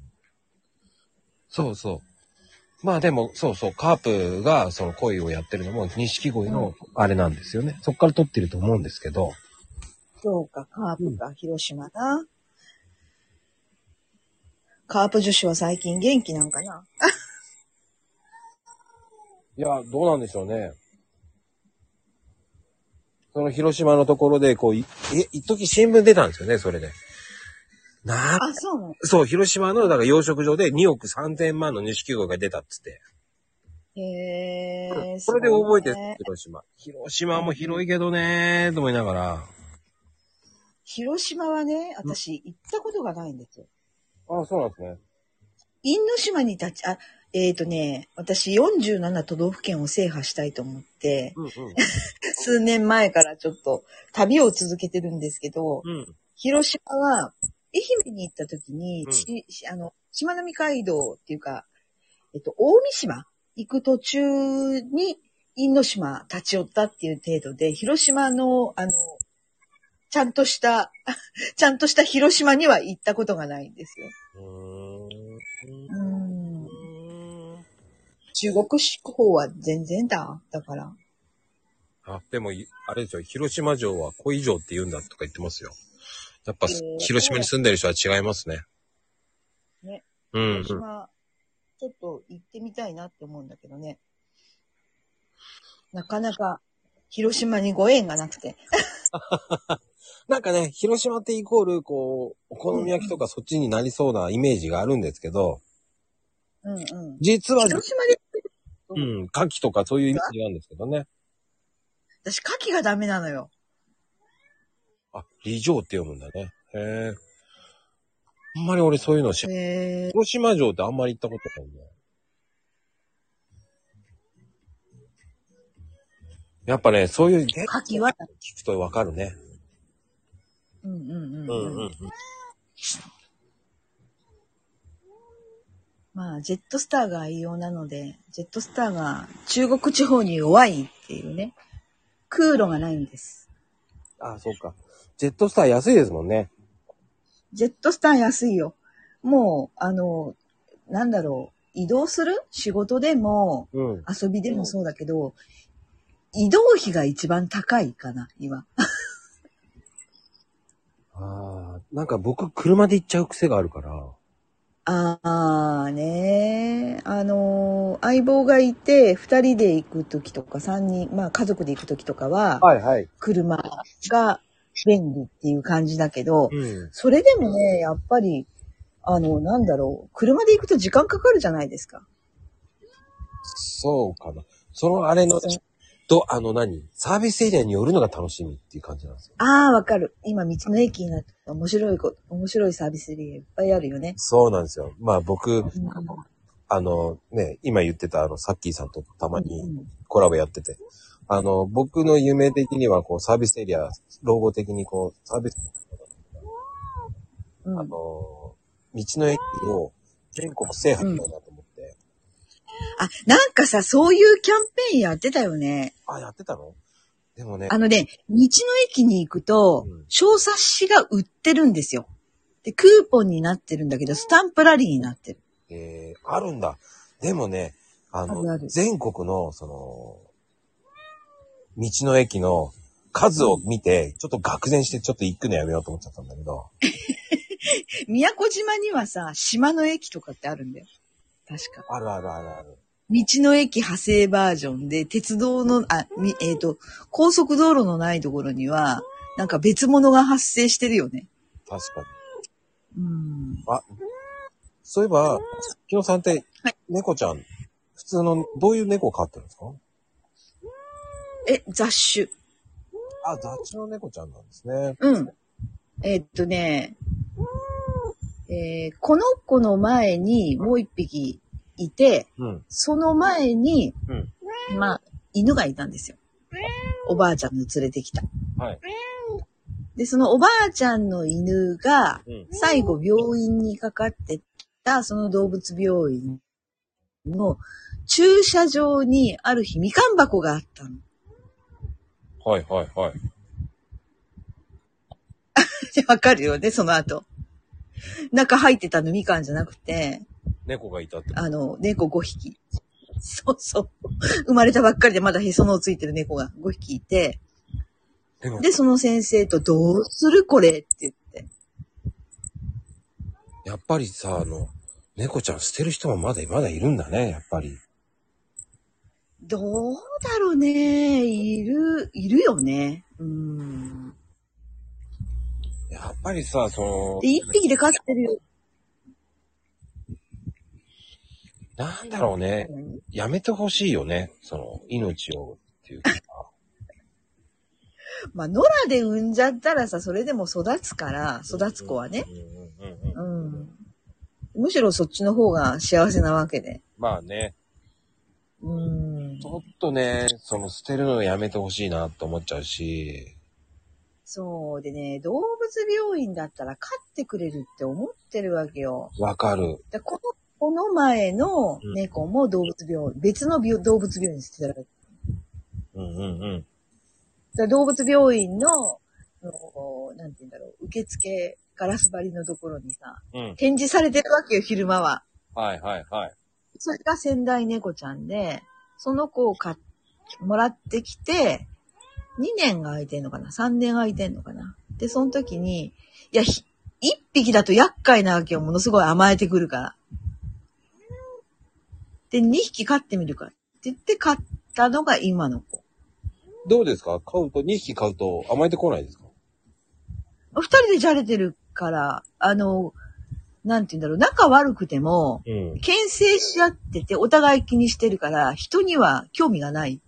Speaker 2: そうそう。まあでも、そうそう、カープがその鯉をやってるのも錦鯉のあれなんですよね。そっから取ってると思うんですけど。
Speaker 3: そうか、カープか、広島な。カープ女子は最近元気なんかな？[laughs] い
Speaker 2: や、どうなんでしょうね。その広島のところで、こう、いえ、一時新聞出たんですよね、それで。なあ、
Speaker 3: あ、そうなの？
Speaker 2: そう、広島の、だから養殖場で2億3000万の錦鯉が出たっつって。
Speaker 3: へえ。
Speaker 2: それで覚えてる、広島。広島も広いけどねー、と思いながら。
Speaker 3: 広島はね、私行ったことがないんですよ。
Speaker 2: ああ、そうなんですね。
Speaker 3: 因島に立ち、あ、えっ、ー、とね、私47都道府県を制覇したいと思って、
Speaker 2: うん [laughs]
Speaker 3: 数年前からちょっと旅を続けてるんですけど、
Speaker 2: うん。うん。
Speaker 3: 広島は、愛媛に行った時に、
Speaker 2: うん
Speaker 3: あの、しまなみ海道っていうか、えっと、大三島行く途中に、因島立ち寄ったっていう程度で、広島の、あの、ちゃんとした、[laughs] ちゃんとした広島には行ったことがないんですよ。
Speaker 2: うーん。
Speaker 3: 中国地方は全然だ。だから。
Speaker 2: あ、でも、いあれですよ、広島城は恋城って言うんだとか言ってますよ。やっぱ、
Speaker 3: へー
Speaker 2: 広島に住んでる人は違いますね。
Speaker 3: ね。
Speaker 2: うん、
Speaker 3: 広島、ちょっと行ってみたいなって思うんだけどね。なかなか、広島にご縁がなくて。[laughs]
Speaker 2: なんかね、広島ってイコール、こう、お好み焼きとかそっちになりそうなイメージがあるんですけど、
Speaker 3: うんうん。
Speaker 2: 実は、
Speaker 3: 広島で、
Speaker 2: うん、牡蠣とかそういうイメージなんですけどね。
Speaker 3: 私、牡蠣がダメなのよ。
Speaker 2: あ、李城って読むんだね。へえ。あんまり俺そういうの知ら
Speaker 3: へえ。
Speaker 2: 広島城ってあんまり行ったことないんだよ。やっぱね、そういう、
Speaker 3: 牡蠣は、
Speaker 2: 聞くとわかるね。
Speaker 3: うんうんうん、
Speaker 2: うんうん。
Speaker 3: まあ、ジェットスターが愛用なので、ジェットスターが中国地方に弱いっていうね。空路がないんです。
Speaker 2: あ、そうか。ジェットスター安いですもんね。
Speaker 3: ジェットスター安いよ。もう、あの、なんだろう、移動する？仕事でも、
Speaker 2: うん。
Speaker 3: 遊びでもそうだけど、移動費が一番高いかな、今。[laughs]
Speaker 2: ああ、なんか僕車で行っちゃう癖があるから。
Speaker 3: ああねあのー相棒がいて、二人で行くときとか、三人、まあ家族で行くときとかは、
Speaker 2: はいはい。
Speaker 3: 車が便利っていう感じだけど、
Speaker 2: うん。
Speaker 3: それでもね、やっぱり、あの、なんだろう、車で行くと時間かかるじゃないですか。
Speaker 2: そうかな。そのあれの、と、あの何？サービスエリアに寄るのが楽しみっていう感じなんですよ。
Speaker 3: ああ、わかる。今、道の駅になって、面白いこ、面白いサービスエリアいっぱいあるよね。
Speaker 2: そうなんですよ。まあ僕、
Speaker 3: うん
Speaker 2: あのね、今言ってたあの、サッキーさんとたま
Speaker 3: う
Speaker 2: に
Speaker 3: ん
Speaker 2: コラボやってて、あの、僕の夢的にはこうサービスエリア、老後的にこうサービス、
Speaker 3: うん
Speaker 2: あの、道の駅を全国制覇したいなと思って、
Speaker 3: あ、なんかさ、そういうキャンペーンやってたよね。
Speaker 2: あ、やってたの？でもね、
Speaker 3: あのね、道の駅に行くと
Speaker 2: うん、
Speaker 3: 小冊子が売ってるんですよ。で、クーポンになってるんだけど、スタンプラリーになってる。
Speaker 2: えー、あるんだ。でもね、あの、
Speaker 3: あるある
Speaker 2: 全国の、その、道の駅の数を見て、ちょっと愕然してちょっと行くのやめようと思っちゃったんだけど、[laughs]
Speaker 3: 宮古島にはさ、島の駅とかってあるんだよ。確か。
Speaker 2: あるあるあるある。
Speaker 3: 道の駅派生バージョンで、鉄道の、あ、みえっ、と、高速道路のないところには、なんか別物が発生してるよね。
Speaker 2: 確かに。
Speaker 3: うん。
Speaker 2: あ、そういえば、きのさんって
Speaker 3: はい、
Speaker 2: 猫ちゃん、普通の、どういう猫を飼ってるんですか？
Speaker 3: え、雑種。
Speaker 2: あ、雑種の猫ちゃんなんですね。
Speaker 3: うん。えっとね、えーこの子の前にもう一匹いて、
Speaker 2: うん。
Speaker 3: その前に、
Speaker 2: うん。
Speaker 3: まあ、犬がいたんですよ。おばあちゃんの連れてきた。
Speaker 2: はい。
Speaker 3: で、そのおばあちゃんの犬が、
Speaker 2: うん。
Speaker 3: 最後病院にかかってた、その動物病院の駐車場にある日みかん箱があったの。
Speaker 2: はいはいはい。[laughs]
Speaker 3: わかるよね、その後。[laughs] 中入ってたのみかんじゃなくて、
Speaker 2: 猫がいたって。
Speaker 3: あの、猫5匹。そうそう。[laughs] 生まれたばっかりでまだへその緒ついてる猫が5匹いて、
Speaker 2: でも、
Speaker 3: で、その先生とどうするこれって言って。
Speaker 2: やっぱりさ、あの、猫ちゃん捨てる人はまだ、まだいるんだね、やっぱり。
Speaker 3: どうだろうね。いる、いるよね。うん。
Speaker 2: やっぱりさ、その
Speaker 3: で、、一匹で飼ってるよ。
Speaker 2: なんだろうね。やめてほしいよね。その、命をっていうか。[laughs]
Speaker 3: まあ、野良で産んじゃったらさ、それでも育つから、育つ子はね。
Speaker 2: うん。
Speaker 3: むしろそっちの方が幸せなわけで。
Speaker 2: まあね、
Speaker 3: うん
Speaker 2: ち。ょっとね、その捨てるのやめてほしいなと思っちゃうし、
Speaker 3: そうでね、動物病院だったら飼ってくれるって思ってるわけよ。
Speaker 2: わかる。
Speaker 3: でこの、この前の猫も動物病院、別の病動物病院に捨てられて
Speaker 2: うんうんうん。
Speaker 3: た。動物病院の、あのなんて言うんだろう、受付、ガラス張りのところにさ、
Speaker 2: うん。
Speaker 3: 展示されてるわけよ、昼間は。
Speaker 2: はいはいはい。
Speaker 3: それが仙台猫ちゃんで、その子を買っ、もらってきて、2年が空いてんのかな ?3 年空いてんのかな？で、その時に、いや、ひ1匹だと厄介なわけよ。ものすごい甘えてくるから。で、2匹飼ってみるかって言って飼ったのが今の子。
Speaker 2: どうですか？飼うと、2匹飼うと甘えてこないですか？
Speaker 3: 二人でじゃれてるから、あの、なんて言うんだろう、仲悪くても、
Speaker 2: うん。
Speaker 3: 牽制し合ってて、お互い気にしてるから、人には興味がない。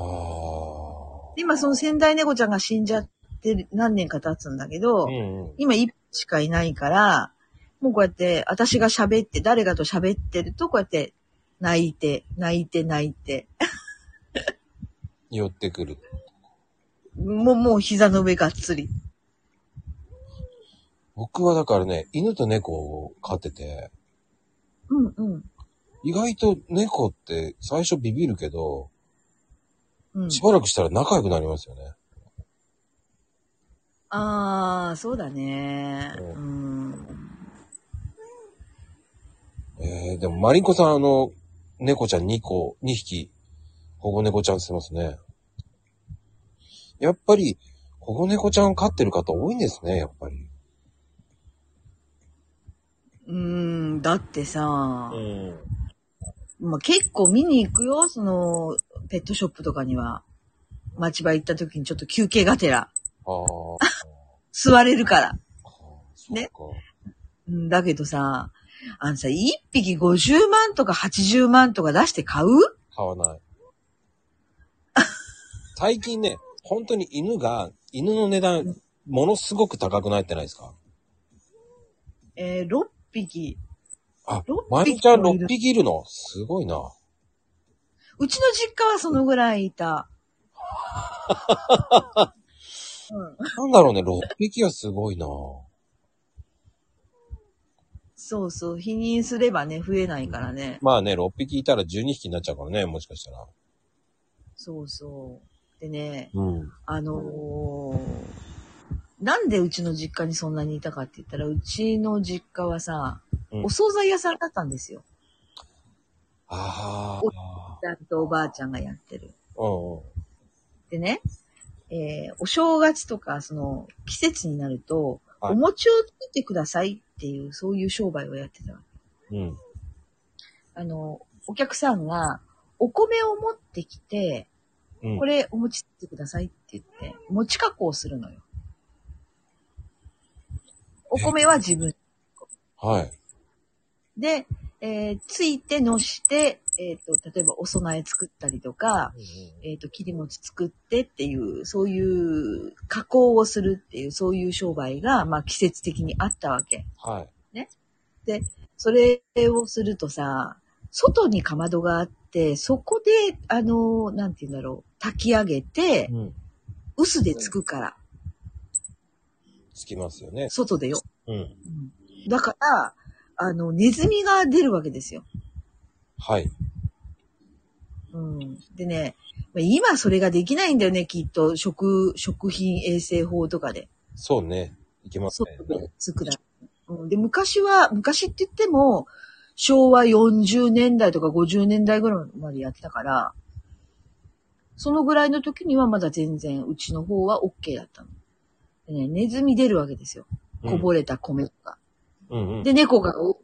Speaker 2: あ
Speaker 3: 今その仙台猫ちゃんが死んじゃってる何年か経つんだけど、
Speaker 2: あ。うんうん。
Speaker 3: 今一匹しかいないから、もうこうやって私が喋って、誰かと喋ってるとこうやって泣いて、泣いて、泣いて、
Speaker 2: 寄ってくる。
Speaker 3: もうもう膝の上がっつり。
Speaker 2: 僕はだからね、犬と猫を飼ってて、
Speaker 3: うんうん。
Speaker 2: 意外と猫って最初ビビるけど、
Speaker 3: うん、
Speaker 2: しばらくしたら仲良くなりますよね。
Speaker 3: ああ、そうだね。
Speaker 2: う
Speaker 3: うん。
Speaker 2: えー、でもマリンコさんあの、猫ちゃん2個、2匹、保護猫ちゃんしてますね。やっぱり、保護猫ちゃん飼ってる方多いんですね、やっぱり。
Speaker 3: うーん、だってさ、
Speaker 2: ん。
Speaker 3: まあ、結構見に行くよ、その、ペットショップとかには。町場行った時にちょっと休憩がてら、
Speaker 2: ああ。
Speaker 3: 座れるから。ねだけどさ、あのさ、1匹50万とか80万とか出して買う？
Speaker 2: 買わない。最近ね、本当に犬が、犬の値段、ものすごく高くなってないですか？
Speaker 3: えー、6匹。
Speaker 2: あ
Speaker 3: 6、
Speaker 2: まゆみちゃん6匹いるの？すごいな。
Speaker 3: うちの実家はそのぐらいいた。うん、
Speaker 2: なんだろうね、6匹はすごいな。
Speaker 3: そうそう、否認すればね、増えないからね。
Speaker 2: まあね、6匹いたら12匹になっちゃうからね、もしかしたら。
Speaker 3: そうそう。でね、
Speaker 2: うん。
Speaker 3: あのーなんでうちの実家にそんなにいたかって言ったら、うちの実家はさ、
Speaker 2: うん
Speaker 3: お惣菜屋さんだったんですよ。
Speaker 2: ああ。
Speaker 3: ちゃんとおばあちゃんがやってる。
Speaker 2: うんうん。
Speaker 3: でね、えーお正月とか、その、季節になると、
Speaker 2: はい
Speaker 3: お餅を作ってくださいっていう、そういう商売をやってたわけ。
Speaker 2: うん。
Speaker 3: あの、お客さんが、お米を持ってきて、
Speaker 2: うん。
Speaker 3: これお餅作ってくださいって言って、餅加工するのよ。お米は自分
Speaker 2: はい。
Speaker 3: で、えーついてのして、えっ、と、例えばお供え作ったりとか、えっ、と、切り餅作ってっていう、そういう加工をするっていう、そういう商売が、まあ季節的にあったわけ。
Speaker 2: はい。
Speaker 3: で、それをするとさ、外にかまどがあって、そこで、あの、なんて言うんだろう、炊き上げて
Speaker 2: う、ん。
Speaker 3: 薄でつくから、
Speaker 2: つきますよね。
Speaker 3: 外でよ。
Speaker 2: うん。
Speaker 3: うんだから、あの、ネズミが出るわけですよ。
Speaker 2: はい。
Speaker 3: うん。でね、まあ今それができないんだよね、きっと。食、食品衛生法とかで。
Speaker 2: そうね。いけますね
Speaker 3: 外。で作らうん。で、昔は、昔って言っても、昭和40年代とか50年代ぐらいまでやってたから、そのぐらいの時にはまだ全然うちの方は OK だったの。でね、ネズミ出るわけですよ。こぼれた米とか。
Speaker 2: うんうん。
Speaker 3: で、猫が、お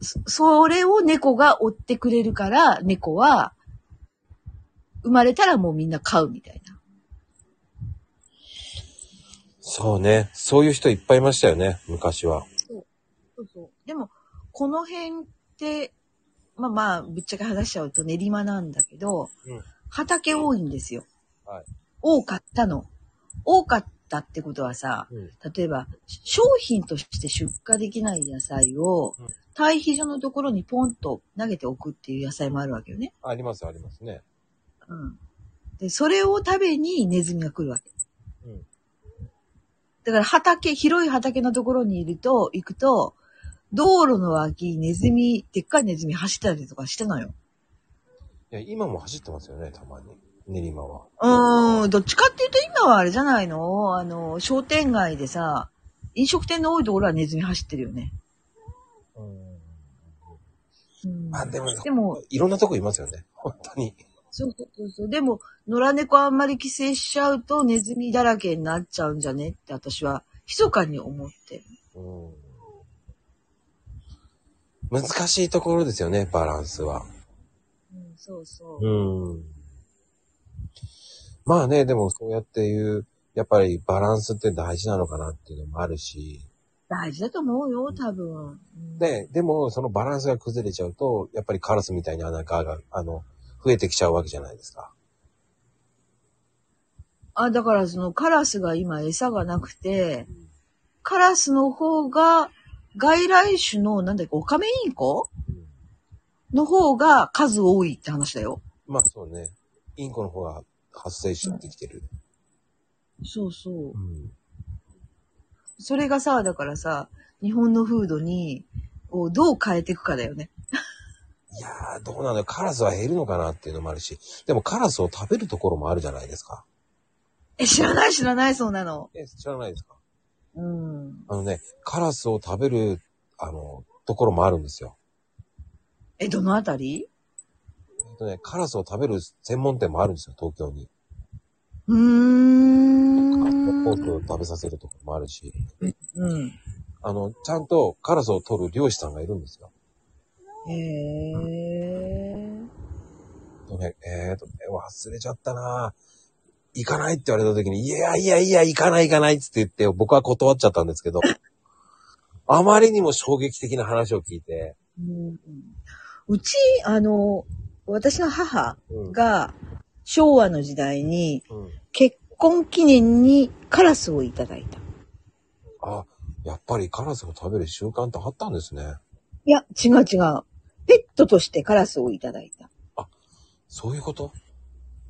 Speaker 3: そそれを猫が追ってくれるから、猫は、生まれたらもうみんな飼うみたいな。
Speaker 2: そうね。そういう人いっぱいいましたよね、昔は。
Speaker 3: そうそう。でも、この辺って、まあまあ、ぶっちゃけ話しちゃうと練馬なんだけど、
Speaker 2: うん
Speaker 3: 畑多いんですよ。
Speaker 2: はい
Speaker 3: 多かったの。多かったってことはさ、
Speaker 2: うん。
Speaker 3: 例えば、商品として出荷できない野菜を
Speaker 2: うん、
Speaker 3: 堆肥所のところにポンと投げておくっていう野菜もあるわけよね。
Speaker 2: あります、ありますね。
Speaker 3: うん。で、それを食べにネズミが来るわけ。
Speaker 2: うん。
Speaker 3: だから畑、広い畑のところにいると、行くと、道路の脇、ネズミ、でっかいネズミ走ったりとかしてのよ。
Speaker 2: いや、今も走ってますよね、たまに。練馬は。
Speaker 3: うーん、どっちかっていうと今はあれじゃないの？あの、商店街でさ、飲食店の多いところはネズミ走ってるよね。うん、
Speaker 2: あ、でも、
Speaker 3: でも、
Speaker 2: いろんなとこいますよね。本当に。
Speaker 3: そうそうそうそう。でも、野良猫あんまり寄生しちゃうとネズミだらけになっちゃうんじゃねって私は、密かに思ってる。
Speaker 2: うん。難しいところですよね、バランスは。
Speaker 3: うん、そうそう。
Speaker 2: うん。まあね、でもそうやっていう、やっぱりバランスって大事なのかなっていうのもあるし、
Speaker 3: 大事だと思うよ、多分。うん
Speaker 2: で、でもそのバランスが崩れちゃうと、やっぱりカラスみたいに穴が、があの、増えてきちゃうわけじゃないですか。
Speaker 3: あ、だからそのカラスが今餌がなくて、カラスの方が、外来種の、なんだっけ、オカメインコ？の方が数多いって話だよ。
Speaker 2: まあそうね。インコの方が発生してきてる。
Speaker 3: そうそう
Speaker 2: う。ん。
Speaker 3: それがさ、だからさ、日本の風土に、をどう変えていくかだよね。
Speaker 2: いやー、どうなのよ。カラスは減るのかなっていうのもあるし、でもカラスを食べるところもあるじゃないですか。
Speaker 3: え、知らない知らない、そんなの。
Speaker 2: え、知らないですか
Speaker 3: うん。
Speaker 2: あのね、カラスを食べる、あの、ところもあるんですよ。
Speaker 3: え、どのあたり？
Speaker 2: とね、カラスを食べる専門店もあるんですよ、東京に。
Speaker 3: うーん。
Speaker 2: ポークを食べさせるところもあるし。
Speaker 3: うん。
Speaker 2: あの、ちゃんとカラスを取る漁師さんがいるんですよ。
Speaker 3: へえ。
Speaker 2: とね、えーと、忘れちゃったな行かないって言われた時に、いやいやいや、行かない行かないって言って、僕は断っちゃったんですけど、あまりにも衝撃的な話を聞いて、
Speaker 3: うんうち、あの、私の母
Speaker 2: うん。
Speaker 3: が昭和の時代に
Speaker 2: うん、
Speaker 3: 結婚記念にカラスをいただいた。
Speaker 2: あ、やっぱりカラスを食べる習慣ってあったんですね。
Speaker 3: いや、違う違う。ペットとしてカラスをいただいた。
Speaker 2: そういうこと？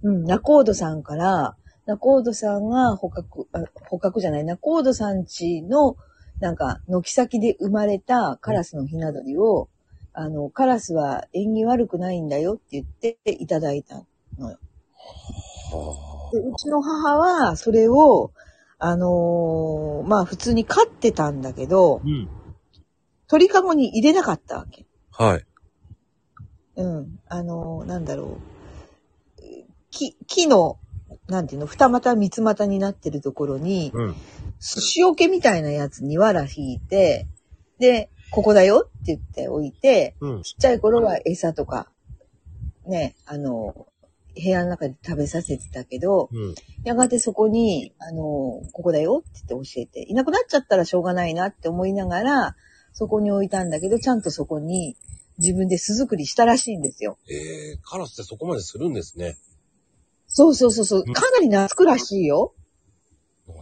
Speaker 3: うん、ナコードさんから、ナコードさんが捕獲、あ捕獲じゃない、ナコードさんちの、なんか、軒先で生まれたカラスのひな鳥を、あの、カラスは縁起悪くないんだよって言っていただいた。
Speaker 2: は
Speaker 3: でうちの母は、それを、あのーまあ普通に飼ってたんだけど
Speaker 2: あ。、うん。
Speaker 3: 鳥かごに入れなかったわけ。
Speaker 2: はい。
Speaker 3: うん。あのーなんだろう。木、木の、なんていうの、二股三つ股になってるところに、
Speaker 2: うん。
Speaker 3: 寿司桶みたいなやつに藁引いて、で、ここだよって言って置いて、
Speaker 2: うん。
Speaker 3: ちっちゃい頃は餌とか、ね、あの、部屋の中で食べさせてたけど、
Speaker 2: うん。
Speaker 3: やがてそこに、あの、ここだよって言って教えて、いなくなっちゃったらしょうがないなって思いながら、そこに置いたんだけど、ちゃんとそこに自分で巣作りしたらしいんですよ。
Speaker 2: えー、カラスってそこまでするんですね。
Speaker 3: そうそうそうそう、かなり懐くらしいよ。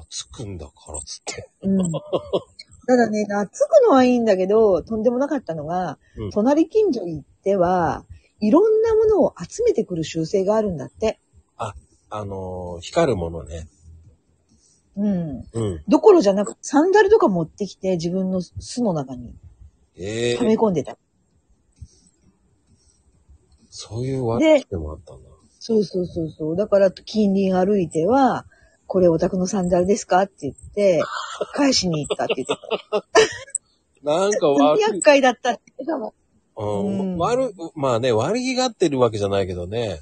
Speaker 2: つくんだ、カラスって。
Speaker 3: うん。[laughs] ただね、懐くのはいいんだけど、とんでもなかったのが、
Speaker 2: うん
Speaker 3: 隣近所行っては、いろんなものを集めてくる習性があるんだって。
Speaker 2: あのー光るものね。
Speaker 3: うん。
Speaker 2: うん。
Speaker 3: どころじゃなく、サンダルとか持ってきて自分の巣の中に
Speaker 2: え
Speaker 3: 溜め
Speaker 2: ー、
Speaker 3: 込んでた。
Speaker 2: そういう悪いでもあったんだ。
Speaker 3: そうそうそうそう。だから、近隣歩いては、これお宅のサンダルですか？って言って、[laughs] 返しに行ったって言ってた。
Speaker 2: なんか悪い。
Speaker 3: 厄、介だったって言ってたもん。
Speaker 2: うん。悪、まあね、悪気がってるわけじゃないけどね。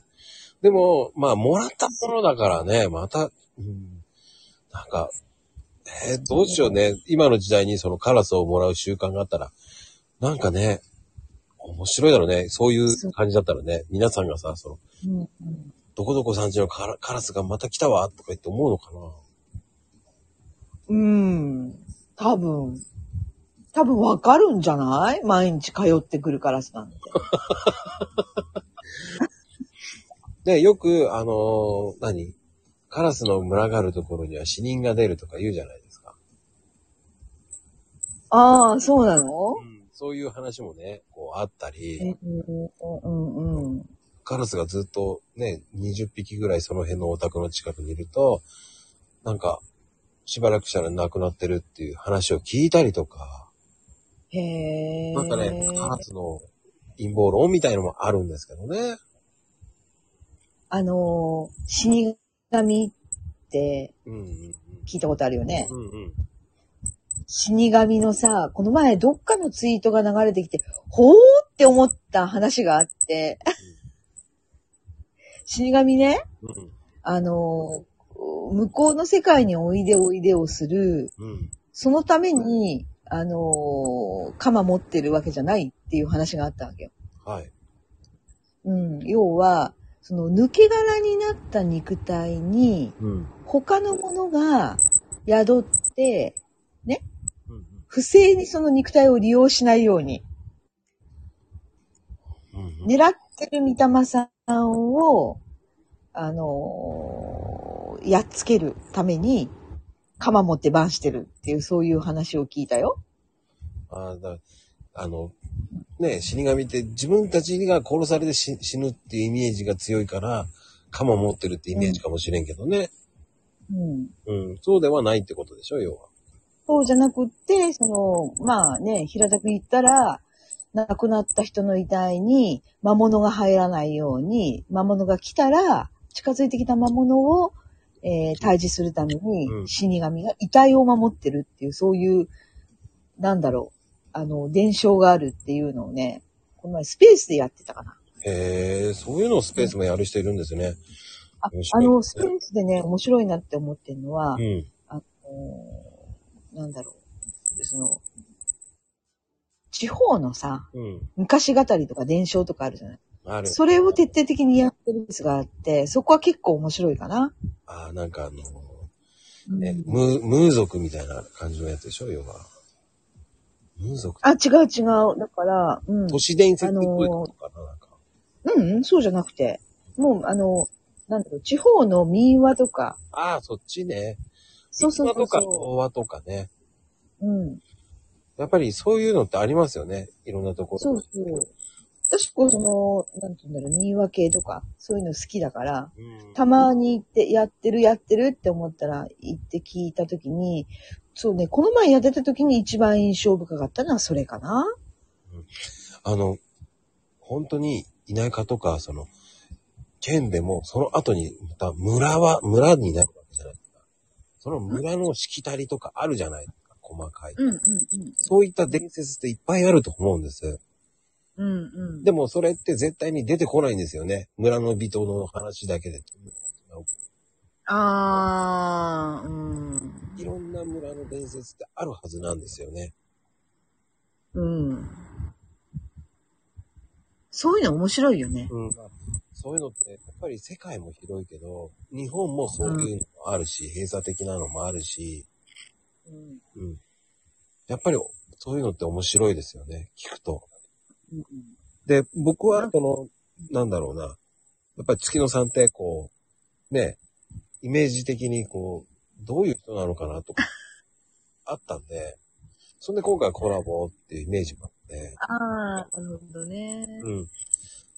Speaker 2: でも、まあ、もらったものだからね、また、うん、なんか、えーどうしようね。今の時代にそのカラスをもらう習慣があったら、なんかね、面白いだろうね。そういう。感じだったらね、皆さんがさ、その、
Speaker 3: うんうん
Speaker 2: どこどこさんちのカラカラスがまた来たわ、とか言って思うのかな？
Speaker 3: うん。多分。多分わかるんじゃない？毎日通ってくるカラスなんて。
Speaker 2: で、[laughs] よく、あのー何？カラスの群がるところには死人が出るとか言うじゃないですか。
Speaker 3: ああ、そうなの？
Speaker 2: そういう話もね、こうあった
Speaker 3: う
Speaker 2: り、
Speaker 3: んうんうん。
Speaker 2: カラスがずっとね、20匹ぐらいその辺のお宅の近くにいると、なんか、しばらくしたら亡くなってるっていう話を聞いたりとか、
Speaker 3: へえ。
Speaker 2: なんかね、カラスの陰謀論みたいのもあるんですけどね。
Speaker 3: あのー、死神って聞いたことあるよね。
Speaker 2: うん。うんうん。
Speaker 3: 死神のさ、この前どっかのツイートが流れてきて、ほーって思った話があって、死神ね、
Speaker 2: うん
Speaker 3: あのー、向こうの世界においでおいでをする、
Speaker 2: うん。
Speaker 3: そのために、あのー、鎌持ってるわけじゃないっていう話があったわけよ。
Speaker 2: はい。
Speaker 3: うん。要は、その抜け殻になった肉体に、
Speaker 2: うん。
Speaker 3: 他のものが宿って、
Speaker 2: うん
Speaker 3: 不正にその肉体を利用しないように。狙ってる御霊さんを、あのーやっつけるために、鎌持って番してるっていう、そういう話を聞いたよ。
Speaker 2: あーだあの、ね、死神って自分たちが殺されて死死ぬっていうイメージが強いから、鎌持ってるってイメージかもしれんけどね。
Speaker 3: うん。
Speaker 2: うん。そうではないってことでしょ、要は。
Speaker 3: そうじゃなくって、その、まあね、平たく言ったら、亡くなった人の遺体に魔物が入らないように、魔物が来たら、近づいてきた魔物を、えー退治するために
Speaker 2: う、ん
Speaker 3: 死神が遺体を守ってるっていう、そういう、なんだろう、あの、伝承があるっていうのをね、この前スペースでやってたかな。
Speaker 2: へえ、そういうのをスペースもやる人いるんですね。
Speaker 3: あ
Speaker 2: 面白い
Speaker 3: あの、スペースでね、面白いなって思ってるのは、
Speaker 2: うん。
Speaker 3: あのなんだろう、その、地方のさ、
Speaker 2: うん。
Speaker 3: 昔語りとか伝承とかあるじゃない？
Speaker 2: ある。
Speaker 3: それを徹底的にやってるやつがあって、そこは結構面白いかな。
Speaker 2: ああ、なんかあの、
Speaker 3: うん
Speaker 2: ね、ムムー族みたいな感じのやつでしょ、要は。ムー族
Speaker 3: あ、違う違う。だから、うん。
Speaker 2: 都市伝説っぽいことかな、なんか。
Speaker 3: うん、うんそうじゃなくて、もう、あの、なんだろう、地方の民話とか、
Speaker 2: ああ、そっちね。
Speaker 3: そうそうそう
Speaker 2: 逸話とか
Speaker 3: そ
Speaker 2: 童話とかね。
Speaker 3: う。うん。
Speaker 2: やっぱりそういうのってありますよね。いろんなところ。
Speaker 3: そうそう。私こう、その、なんて言うんだろう、民話系とか、そういうの好きだから、
Speaker 2: うん。
Speaker 3: たまに行って、やってるやってるって思ったら、行って聞いたときに、そうね、この前やってたときに一番印象深かったのはそれかな。
Speaker 2: あの、本当に田舎とか、その、県でも、その後に、また村は、村になるわけじゃないですか。その村のしきたりとかあるじゃないですか、細かい。
Speaker 3: うんうんうん。
Speaker 2: そういった伝説っていっぱいあると思うんです。
Speaker 3: うんうん。
Speaker 2: でもそれって絶対に出てこないんですよね。村の人の話だけで。
Speaker 3: あー、うん。
Speaker 2: いろんな村の伝説ってあるはずなんですよね。
Speaker 3: うん。そういうの面白いよね。
Speaker 2: うん。まあそういうのって、やっぱり世界も広いけど、日本もそういうのもあるし、閉鎖的なのもあるし、
Speaker 3: うん。
Speaker 2: うん。やっぱりそういうのって面白いですよね。聞くと。
Speaker 3: うん
Speaker 2: で、僕は、その、なんだろうな。やっぱり月野さんって、こう、ね、イメージ的に、こう、どういう人なのかなとか、[laughs] あったんで、そんで今回コラボっていうイメージもあって、
Speaker 3: あー、なるほどね。
Speaker 2: うん。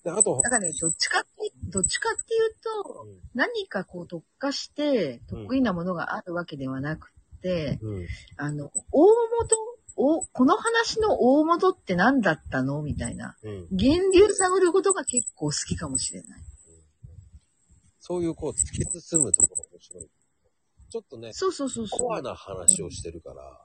Speaker 2: で、あと、
Speaker 3: だからね、どっちかって、どっちかっていうと、何かこう特化して得意なものがあるわけではなくて、
Speaker 2: うん。
Speaker 3: あの、大元、お、この話の大元って何だったの？みたいな。
Speaker 2: うん。
Speaker 3: 源流探ることが結構好きかもしれない。
Speaker 2: そういう、こう、突き進むところ面白い。ちょっとね、
Speaker 3: そうそうそうそう。
Speaker 2: コアな話をしてるから、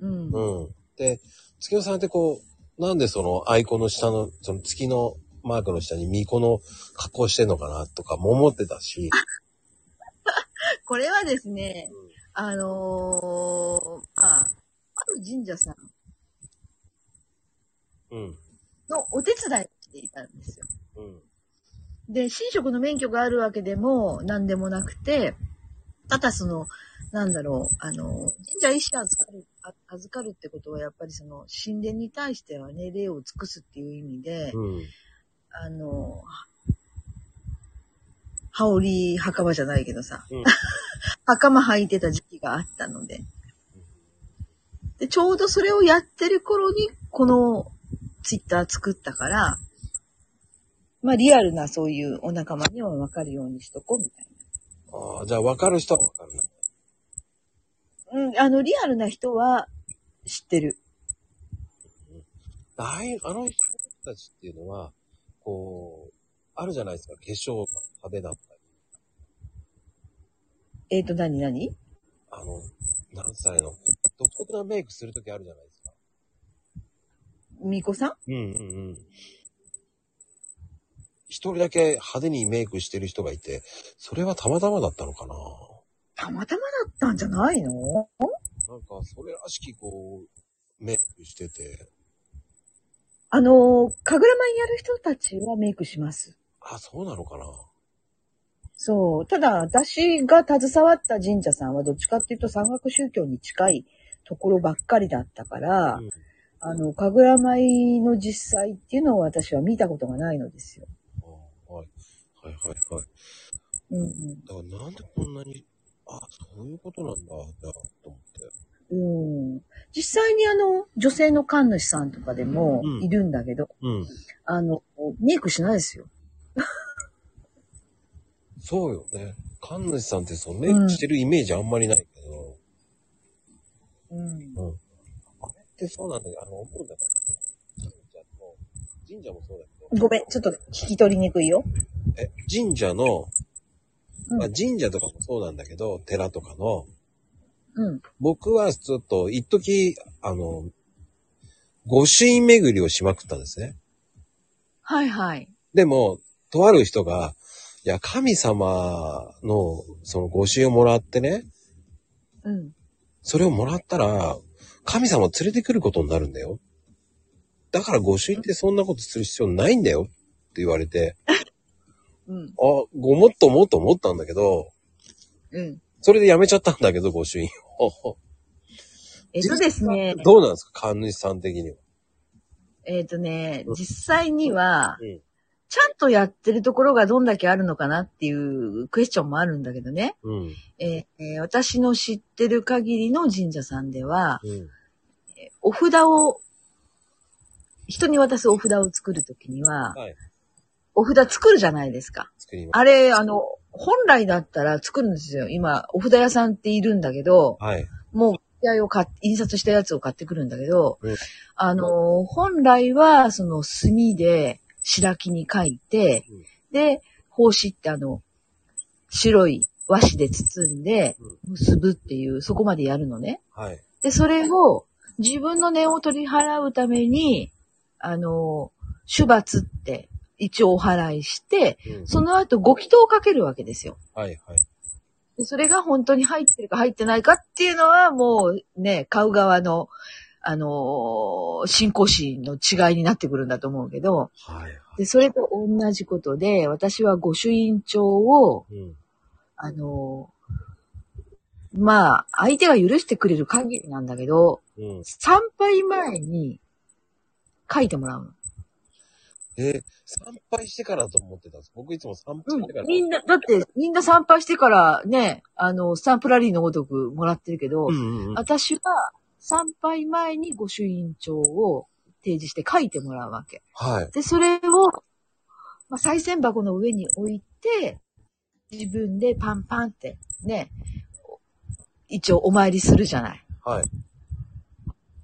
Speaker 3: うん。
Speaker 2: うん。で、月野さんってこう、なんでそのアイコンの下の、その月のマークの下に巫女の格好してんのかなとかも思ってたし、[laughs]
Speaker 3: これはですね、
Speaker 2: うん
Speaker 3: あのーまあ、ある神社さん
Speaker 2: うん。
Speaker 3: のお手伝いをしていたんですよ。
Speaker 2: うん。
Speaker 3: で、神職の免許があるわけでも何でもなくて、ただその、なんだろう、あの、神社石預かる、あ預かるってことはやっぱりその神殿に対してはね、礼を尽くすっていう意味で、
Speaker 2: うん。
Speaker 3: あの、羽織袴じゃないけどさ、
Speaker 2: うん [laughs]
Speaker 3: 袴履いてた時期があったので。で、ちょうどそれをやってる頃に、このツイッター作ったから、まあリアルなそういうお仲間にはわかるようにしとこうみたい
Speaker 2: ああ、じゃあ分かる人は分かるな。
Speaker 3: な。うん、あの、リアルな人は知ってる。
Speaker 2: ああいう、あの人たちっていうのは、こう、あるじゃないですか。化粧が派手だったり。
Speaker 3: えっ、ー、と、何何？
Speaker 2: あの、何歳の、独特なメイクするときあるじゃないですか。
Speaker 3: みこさん？
Speaker 2: うんうんうん。一人だけ派手にメイクしてる人がいて、それはたまたまだったのかな
Speaker 3: たまたまだったんじゃないの？
Speaker 2: なんか、それらしきこう、メイクしてて、
Speaker 3: あの、かぐらまにやる人たちはメイクします。
Speaker 2: あ、そうなのかな？
Speaker 3: そう。ただ、私が携わった神社さんはどっちかっていうと山岳宗教に近いところばっかりだったから、
Speaker 2: うん
Speaker 3: あの、かぐら舞の実際っていうのを私は見たことがないのですよ。
Speaker 2: あはい。はいはいはい。
Speaker 3: うんうん。
Speaker 2: だからなんでこんなに、あ、そういうことなんだ、じゃあ、と思って。
Speaker 3: うん、実際にあの、女性の神主さんとかでも
Speaker 2: うん
Speaker 3: いるんだけど、
Speaker 2: うん。
Speaker 3: あの、メイクしないですよ。[laughs]
Speaker 2: そうよね。神主さんってそのメイクしてるイメージあんまりないけど、
Speaker 3: うん。
Speaker 2: あれってそうなんだよ。あの、思うんだけど、神社と、神社もそうだけど、
Speaker 3: ごめん、ちょっと聞き取りにくいよ。
Speaker 2: え、神社の、
Speaker 3: うん
Speaker 2: まあ、神社とかもそうなんだけど、寺とかの、
Speaker 3: うん。
Speaker 2: 僕はちょっと、一時あの、御朱印巡りをしまくったんですね。
Speaker 3: はいはい。
Speaker 2: でも、とある人が、いや、神様の、その御朱印をもらってね、
Speaker 3: うん。
Speaker 2: それをもらったら、神様を連れてくることになるんだよ。だから御朱印ってそんなことする必要ないんだよって言われて、[laughs]
Speaker 3: うん。
Speaker 2: あ、ごもっともと思ったんだけど、
Speaker 3: うん。
Speaker 2: それでやめちゃったんだけど、御朱印を。
Speaker 3: えっとですね、
Speaker 2: どうなんですか？神主さん的には。
Speaker 3: えっとね、実際には
Speaker 2: うん、
Speaker 3: ちゃんとやってるところがどんだけあるのかなっていうクエスチョンもあるんだけどね。
Speaker 2: うん。
Speaker 3: えーえー私の知ってる限りの神社さんでは、
Speaker 2: うん。
Speaker 3: お札を、人に渡すお札を作るときには、
Speaker 2: はい。
Speaker 3: お札作るじゃないですか。
Speaker 2: 作ります。
Speaker 3: あれ、あの、本来だったら作るんですよ。今、お札屋さんっているんだけど、
Speaker 2: はい。
Speaker 3: もう、を買っ印刷したやつを買ってくるんだけど、
Speaker 2: うん
Speaker 3: あの、本来は、その墨で白木に書いて、
Speaker 2: うん
Speaker 3: で、帽子ってあの、白い和紙で包んで、結ぶっていう、そこまでやるのね。
Speaker 2: はい。
Speaker 3: で、それを自分の値を取り払うために、あの、主罰って一応お払いして、
Speaker 2: うん
Speaker 3: その後ご祈祷をかけるわけですよ。
Speaker 2: はい。はい。
Speaker 3: でそれが本当に入ってるか入ってないかっていうのはもうね、買う側の、あのー信仰心の違いになってくるんだと思うけど、
Speaker 2: はい。
Speaker 3: で、それと同じことで、私は御朱印帳を、
Speaker 2: うん。
Speaker 3: あのーまあ、相手が許してくれる限りなんだけど、
Speaker 2: うん。
Speaker 3: 参拝前に書いてもらうの。
Speaker 2: え、参拝してからと思ってたんです。僕いつも参拝してから。
Speaker 3: みんな、だってみんな参拝してからね、あの、スタンプラリーのごとくもらってるけど、
Speaker 2: うんうんうん。
Speaker 3: 私は参拝前に御朱印帳を提示して書いてもらうわけ。
Speaker 2: はい。
Speaker 3: で、それを、まあ、再銭箱の上に置いて、自分でパンパンってね、一応お参りするじゃない。
Speaker 2: はい。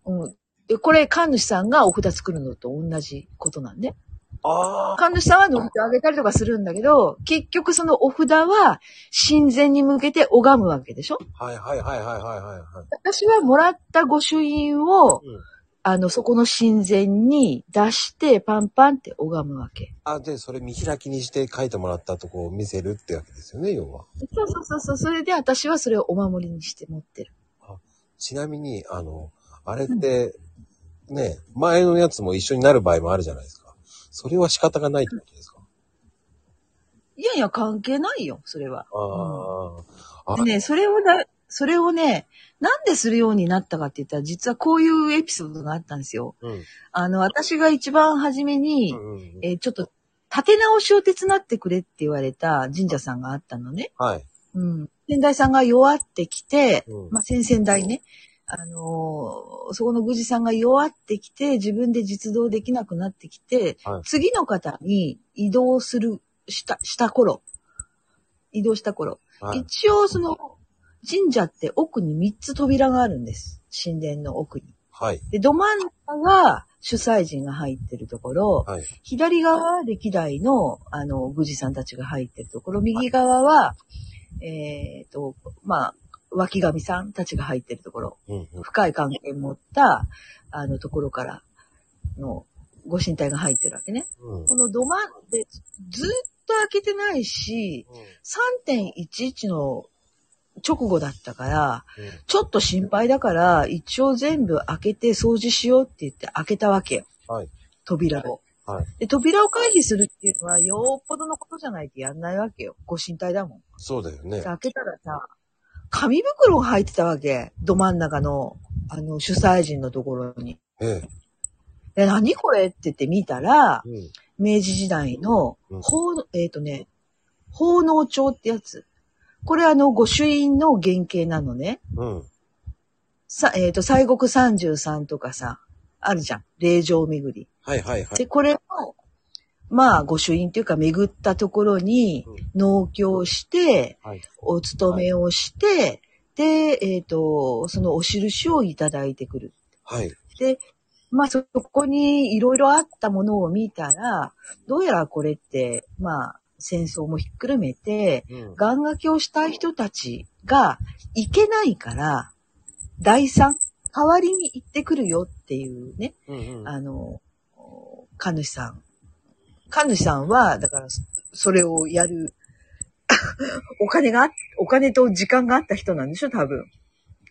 Speaker 3: うん。で、これ、神主さんがお札作るのと同じことなんで。
Speaker 2: ああ。
Speaker 3: 神主さんは乗ってあげたりとかするんだけど、結局そのお札は神前に向けて拝むわけでしょ？
Speaker 2: はいはいはいはいはいはいはい。
Speaker 3: 私はもらった御朱印を、
Speaker 2: うん。
Speaker 3: あの、そこの神前に出して、パンパンって拝むわけ。
Speaker 2: あ、で、それ見開きにして書いてもらったとこを見せるってわけですよね、要は。
Speaker 3: そうそうそうそう。それで私はそれをお守りにして持ってる。
Speaker 2: ちなみに、あの、あれって、ね、前のやつも一緒になる場合もあるじゃないですか。それは仕方がないってことですか？
Speaker 3: いやいや、関係ないよ、それは。
Speaker 2: ああ。あ
Speaker 3: でね、それをだ、それをね、なんでするようになったかって言ったら、実はこういうエピソードがあったんですよ。
Speaker 2: うん。
Speaker 3: あの、私が一番初めに、
Speaker 2: うんうんうん
Speaker 3: えーちょっと、立て直しを手伝ってくれって言われた神社さんがあったのね。
Speaker 2: はい。
Speaker 3: うん。先代さんが弱ってきて、
Speaker 2: うん
Speaker 3: まあ、先々代ね、あのーそこの宮司さんが弱ってきて、自分で実動できなくなってきて、
Speaker 2: はい
Speaker 3: 次の方に移動する、した、した頃、移動した頃、
Speaker 2: はい。
Speaker 3: 一応その、神社って奥に3つ扉があるんです。神殿の奥に。
Speaker 2: はい。
Speaker 3: で、ど真ん中が主催人が入ってるところ、
Speaker 2: はい。
Speaker 3: 左側は歴代の、あの、宮司さんたちが入ってるところ、右側は、えっ、と、まあ、脇神さんたちが入ってるところ、
Speaker 2: うんうん。
Speaker 3: 深い関係を持った、あの、ところからの、ご神体が入ってるわけね。
Speaker 2: うん。
Speaker 3: この土間で、ずっと開けてないし、3.11の直後だったから、ちょっと心配だから、一応全部開けて掃除しようって言って開けたわけよ。
Speaker 2: はい。
Speaker 3: 扉を。
Speaker 2: はい。
Speaker 3: で、扉を回避するっていうのは、よっぽどのことじゃないとやんないわけよ。ご神体だもん。
Speaker 2: そうだよね
Speaker 3: で。開けたらさ、紙袋が入ってたわけ。ど真ん中の、あの、主催人のところに。
Speaker 2: え
Speaker 3: で、何これって言って見たら
Speaker 2: え。、うん。
Speaker 3: 明治時代の
Speaker 2: うん、
Speaker 3: 法、えっ、とね、奉納帳ってやつ。これあの、御朱印の原型なのね。
Speaker 2: うん。
Speaker 3: さ、えっ、と、西国三十三とかさ、あるじゃん。霊場巡り。
Speaker 2: はいはいはい。
Speaker 3: で、これを、まあ、御朱印っていうか、巡ったところに、納経して、
Speaker 2: はい。
Speaker 3: お勤めをして、で、えっ、と、そのお印をいただいてくる。
Speaker 2: はい。
Speaker 3: で、まあそこにいろいろあったものを見たら、どうやらこれって、まあ戦争もひっくるめて、
Speaker 2: うん。
Speaker 3: 願掛けをした人たちが行けないから、第三、代わりに行ってくるよっていうね、
Speaker 2: うんうん。
Speaker 3: あの、神主さん。神主さんは、だからそそれをやる、[laughs] お金があ、お金と時間があった人なんでしょ、多分。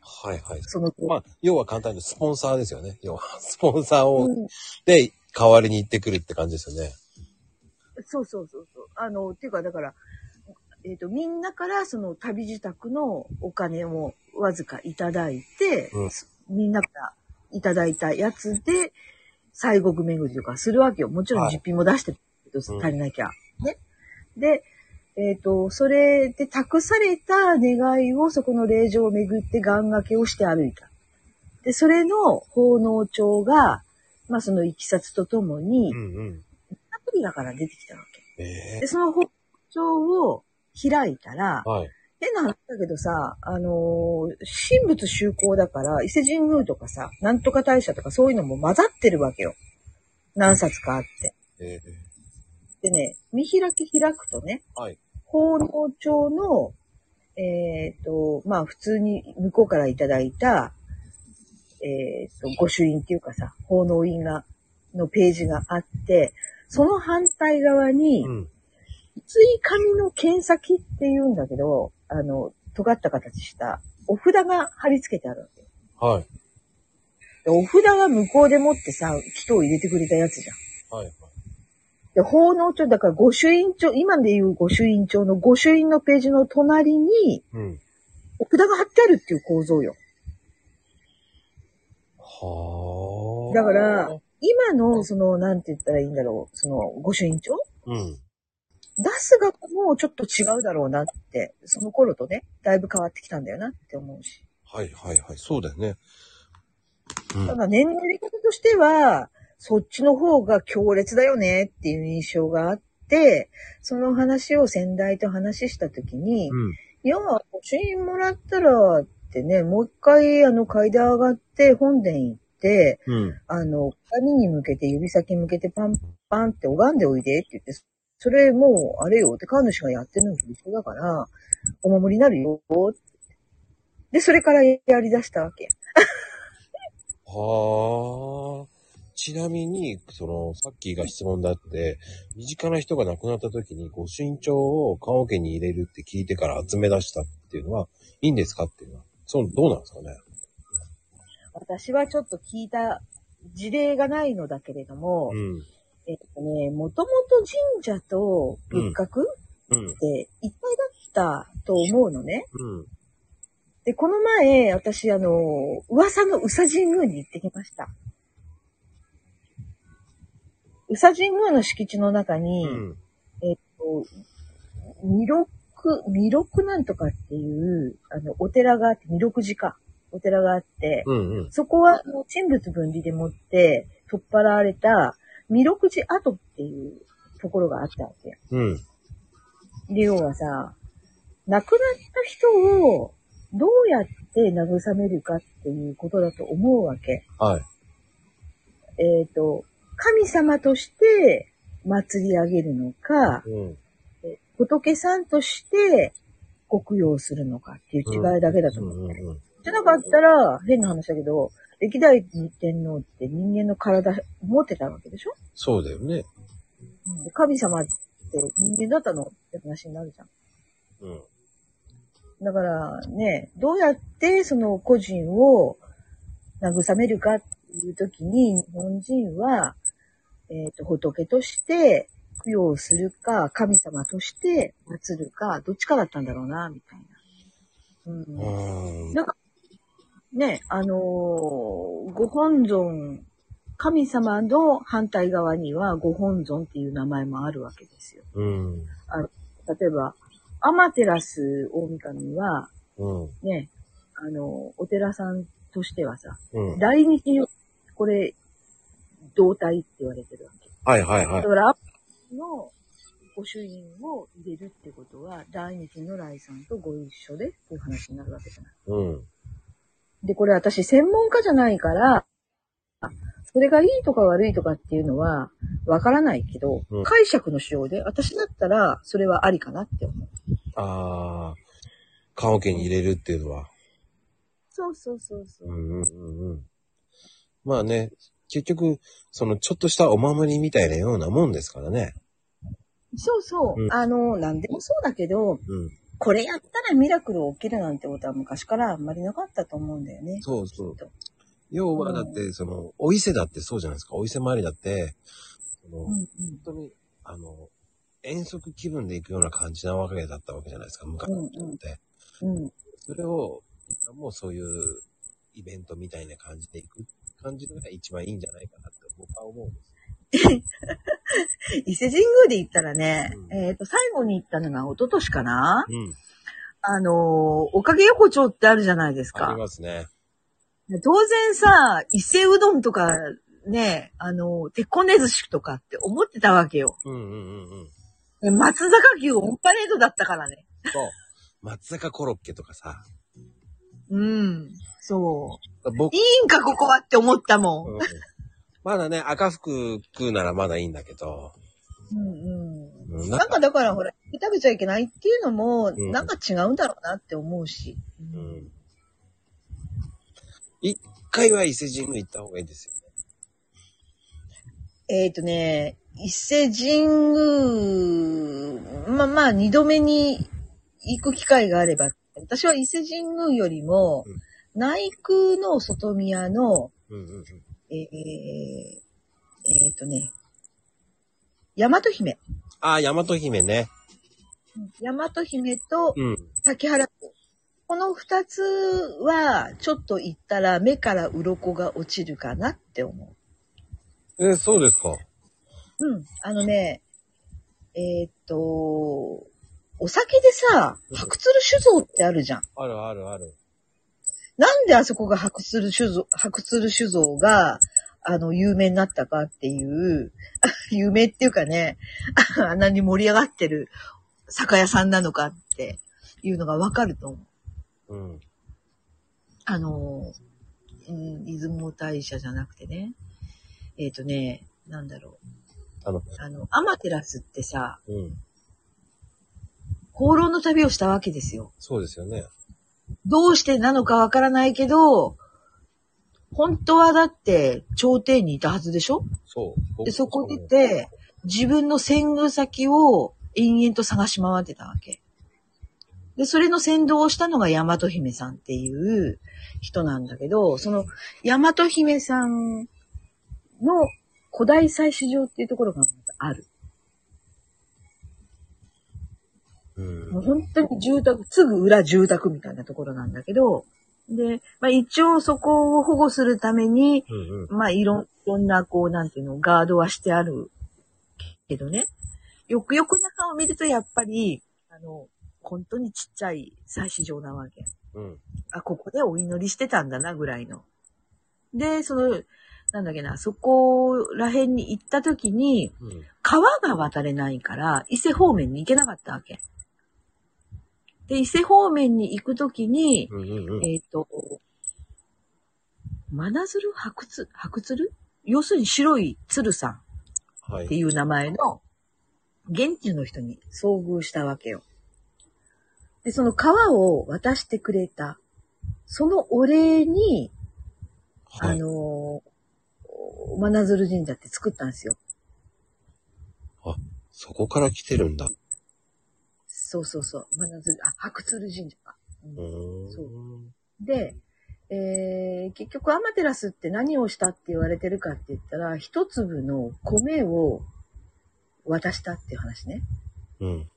Speaker 2: はいはい。
Speaker 3: その、
Speaker 2: まあ、要は簡単にスポンサーですよね。要は、[laughs] スポンサーを、
Speaker 3: うん
Speaker 2: で、代わりに行ってくるって感じですよね。
Speaker 3: そうそうそうそう。あの、っていうか、だから、えっ、と、みんなからその旅自宅のお金をわずかいただいて、
Speaker 2: うん
Speaker 3: みんなからいただいたやつで、西国巡りとかするわけよ。もちろん
Speaker 2: はい
Speaker 3: 実費も出してるけど、
Speaker 2: うん
Speaker 3: 足りなきゃ。ね。で、えっ、と、それで託された願いをそこの霊場を巡って願掛けをして歩いた。で、それの奉納帳が、まあそのいきさつとともに、
Speaker 2: うんうん。
Speaker 3: アプリだから出てきたわけ。
Speaker 2: え
Speaker 3: で、その包丁を開いたら
Speaker 2: え、はい。
Speaker 3: 変な話だけどさ、あのー神仏修行だから、伊勢神宮とかさ、なんとか大社とかそういうのも混ざってるわけよ。何冊かあって。
Speaker 2: え
Speaker 3: でね、見開き開くとね、
Speaker 2: えはい。
Speaker 3: 奉納帳の、えっ、と、まあ普通に向こうからいただいた、えっ、と、御朱印っていうかさ、奉納印が、のページがあって、その反対側に、
Speaker 2: うん。
Speaker 3: 薄い紙の剣先って言うんだけど、あの、尖った形した、お札が貼り付けてあるわけ。
Speaker 2: はい。
Speaker 3: でお札は向こうでもってさ、人を入れてくれたやつじゃん。
Speaker 2: はい。
Speaker 3: で、奉納帳、だから御朱印帳、今で言う御朱印帳の御朱印のページの隣に、
Speaker 2: うん。
Speaker 3: お札が貼ってあるっていう構造よ。
Speaker 2: はあ。
Speaker 3: だから、今の、その、なんて言ったらいいんだろう、その、御朱印帳？
Speaker 2: うん。
Speaker 3: 出す側もちょっと違うだろうなって、その頃とね、だいぶ変わってきたんだよなって思うし。
Speaker 2: はいはいはい。そうだよね。うん
Speaker 3: た。だ年齢方としては、そっちの方が強烈だよねっていう印象があって、その話を先代と話したときに、
Speaker 2: うん。
Speaker 3: いや、御朱印もらったらってね、もう一回あの階段上がって本殿行って、
Speaker 2: うん。
Speaker 3: あの、紙に向けて指先向けてパンパンって拝んでおいでって言って、それもうあれよって神主がやってるのと一緒だから、お守りになるよって。で、それからやり出したわけ。
Speaker 2: はあ。ちなみに、その、さっきが質問だって、身近な人が亡くなった時に、ご身長を棺桶に入れるって聞いてから集め出したっていうのは、いいんですかっていうのは、そう、どうなんですかね。
Speaker 3: 私はちょっと聞いた事例がないのだけれども、
Speaker 2: うん。
Speaker 3: えっとね、もともと神社と仏閣
Speaker 2: うん
Speaker 3: っ。て一体だったと思うのね。
Speaker 2: うん。
Speaker 3: で、この前、私、あの、噂の宇佐神宮に行ってきました。宇佐神宮の敷地の中に、
Speaker 2: うん。
Speaker 3: えっと、弥勒、弥勒なんとかっていう、あの、お寺があって、弥勒寺か。お寺があって、
Speaker 2: うん。うん。
Speaker 3: そこは、あの神仏分離でもって、取っ払われた、弥勒寺跡っていうところがあったわけよ。
Speaker 2: うん。
Speaker 3: で、要はさ、亡くなった人をどうやって慰めるかっていうことだと思うわけ。
Speaker 2: はい。
Speaker 3: えっ、と、神様として祭り上げるのか、
Speaker 2: うん。
Speaker 3: え仏さんとしてご供養するのかっていう違いだけだと思う。
Speaker 2: うん。うん。
Speaker 3: じゃなかったら、変な話だけど、歴代天皇って人間の体持ってたわけでしょ、
Speaker 2: そうだよね。
Speaker 3: 神様って人間だったのって話になるじゃん。
Speaker 2: うん。
Speaker 3: だからね、どうやってその個人を慰めるかっていう時に、日本人は、えっ、と、仏として供養するか、神様として祀るか、どっちかだったんだろうな、みたいな。うん。
Speaker 2: うん。
Speaker 3: なんか、ね、あのーご本尊、神様の反対側にはご本尊っていう名前もあるわけですよ。
Speaker 2: うん。
Speaker 3: 例えば、アマテラス大神は、
Speaker 2: うん。
Speaker 3: ね、あの、お寺さんとしてはさ、
Speaker 2: うん。
Speaker 3: 大日に、これ、同体って言われてるわけ。
Speaker 2: はいはいはい
Speaker 3: だ。から、の御朱印を入れるってことは、大日如来さんとご一緒でっていう話になるわけじゃない。
Speaker 2: うん。
Speaker 3: で、これ私専門家じゃないから、それがいいとか悪いとかっていうのはわからないけど、
Speaker 2: うん
Speaker 3: 解釈の仕様で、私だったらそれはありかなって思う。
Speaker 2: ああ、棺桶に入れるっていうのは。
Speaker 3: そうそうそうそうう。
Speaker 2: んうんうんうん。まあね、結局、そのちょっとしたお守りみたいなようなもんですからね。
Speaker 3: そうそう。
Speaker 2: うん
Speaker 3: あの、なんでもそうだけど、
Speaker 2: うん。
Speaker 3: これやったらミラクル起きるなんてことは昔からあんまりなかったと思うんだよね。
Speaker 2: そうそう要はだって、その、お伊勢だってそうじゃないですか。お伊勢参りだって、その
Speaker 3: うんうん。
Speaker 2: 本当に、あの、遠足気分で行くような感じなわけだったわけじゃないですか、昔の人って。
Speaker 3: うん。
Speaker 2: それを、もうそういうイベントみたいな感じで行く感じが一番いいんじゃないかなって僕は思うんです。[laughs]
Speaker 3: 伊勢神宮で行ったらね、
Speaker 2: うん
Speaker 3: えっ、と、最後に行ったのが一昨年かな
Speaker 2: うん。
Speaker 3: あのー、おかげ横丁ってあるじゃないです
Speaker 2: あり
Speaker 3: か。
Speaker 2: ますね。
Speaker 3: 当然さ、伊勢うどんとか、ね、あのー、鉄骨寿司とかって思ってたわけよ。
Speaker 2: うんうんうんうん。
Speaker 3: で松坂牛オンパレードだったからね。
Speaker 2: そう。松坂コロッケとかさ。
Speaker 3: うん。そう。
Speaker 2: 僕
Speaker 3: い、いんか、ここはって思ったもん。
Speaker 2: うんまだね、赤服食うならまだいいんだけど。
Speaker 3: うんうん。
Speaker 2: うん
Speaker 3: なんかだからほら、食べちゃいけないっていうのも、
Speaker 2: ん
Speaker 3: なんか違うんだろうなって思うし。
Speaker 2: うん一回は伊勢神宮行った方がいいですよね。
Speaker 3: えっ、とね、伊勢神宮、まあまあ、二度目に行く機会があれば、私は伊勢神宮よりも、
Speaker 2: うん
Speaker 3: 内宮の外宮の、
Speaker 2: うんうんうん。
Speaker 3: えー、えーとね、大和姫。
Speaker 2: ああ、大和姫ね。
Speaker 3: 大和姫と
Speaker 2: うん。
Speaker 3: 滝原湖。この二つは、ちょっと行ったら目から鱗が落ちるかなって思
Speaker 2: え、そうですか。
Speaker 3: う。うん。あのね、えーっと、お酒でさ、白鶴酒造ってあるじゃん。
Speaker 2: あるあるある。
Speaker 3: なんであそこが白鶴酒造、白鶴酒造が、あの、有名になったかっていう、[laughs] 有名っていうかね、[laughs] あんなに盛り上がってる酒屋さんなのかっていうのがわかると思う。
Speaker 2: うん。
Speaker 3: あの、うん、出雲大社じゃなくてね。えっ、とね、なんだろう。
Speaker 2: あの、
Speaker 3: あの、アマテラスってさ、
Speaker 2: うん。
Speaker 3: 放浪の旅をしたわけですよ。
Speaker 2: そうですよね。
Speaker 3: どうしてなのかわからないけど、本当はだって頂点にいたはずでしょ？
Speaker 2: そう。
Speaker 3: で、そこでて、自分の遷宮先を延々と探し回ってたわけ。で、それの先導をしたのが大和姫さんっていう人なんだけど、その大和姫さんの古代採取場っていうところがまずある。
Speaker 2: うん
Speaker 3: もう本当に住宅、すぐ裏住宅みたいなところなんだけど、で、まあ一応そこを保護するために、
Speaker 2: うんうん。
Speaker 3: まあいろん、いろんなこう、なんていうの、ガードはしてあるけどね。よくよく中を見るとやっぱり、あの、本当にちっちゃい祭祀場なわけ。
Speaker 2: うん。
Speaker 3: あ、ここでお祈りしてたんだな、ぐらいの。で、その、なんだっけな、そこら辺に行った時に、
Speaker 2: うん。
Speaker 3: 川が渡れないから、伊勢方面に行けなかったわけ。で、伊勢方面に行くときに、
Speaker 2: うんうんうん。
Speaker 3: えっ、と、真鶴白鶴？白鶴？要するに白い鶴さん
Speaker 2: はい。
Speaker 3: っていう名前の現地の人に遭遇したわけよ。で、その川を渡してくれた、そのお礼に、あ
Speaker 2: はい。
Speaker 3: のー、真鶴神社って作ったんですよ。
Speaker 2: そこから来てるんだ。
Speaker 3: そうそうそう。真鶴、あ、白鶴神社か。うん。そうで、えー、結局アマテラスって何をしたって言われてるかって言ったら、一粒の米を渡したっていう話ね。
Speaker 2: うん。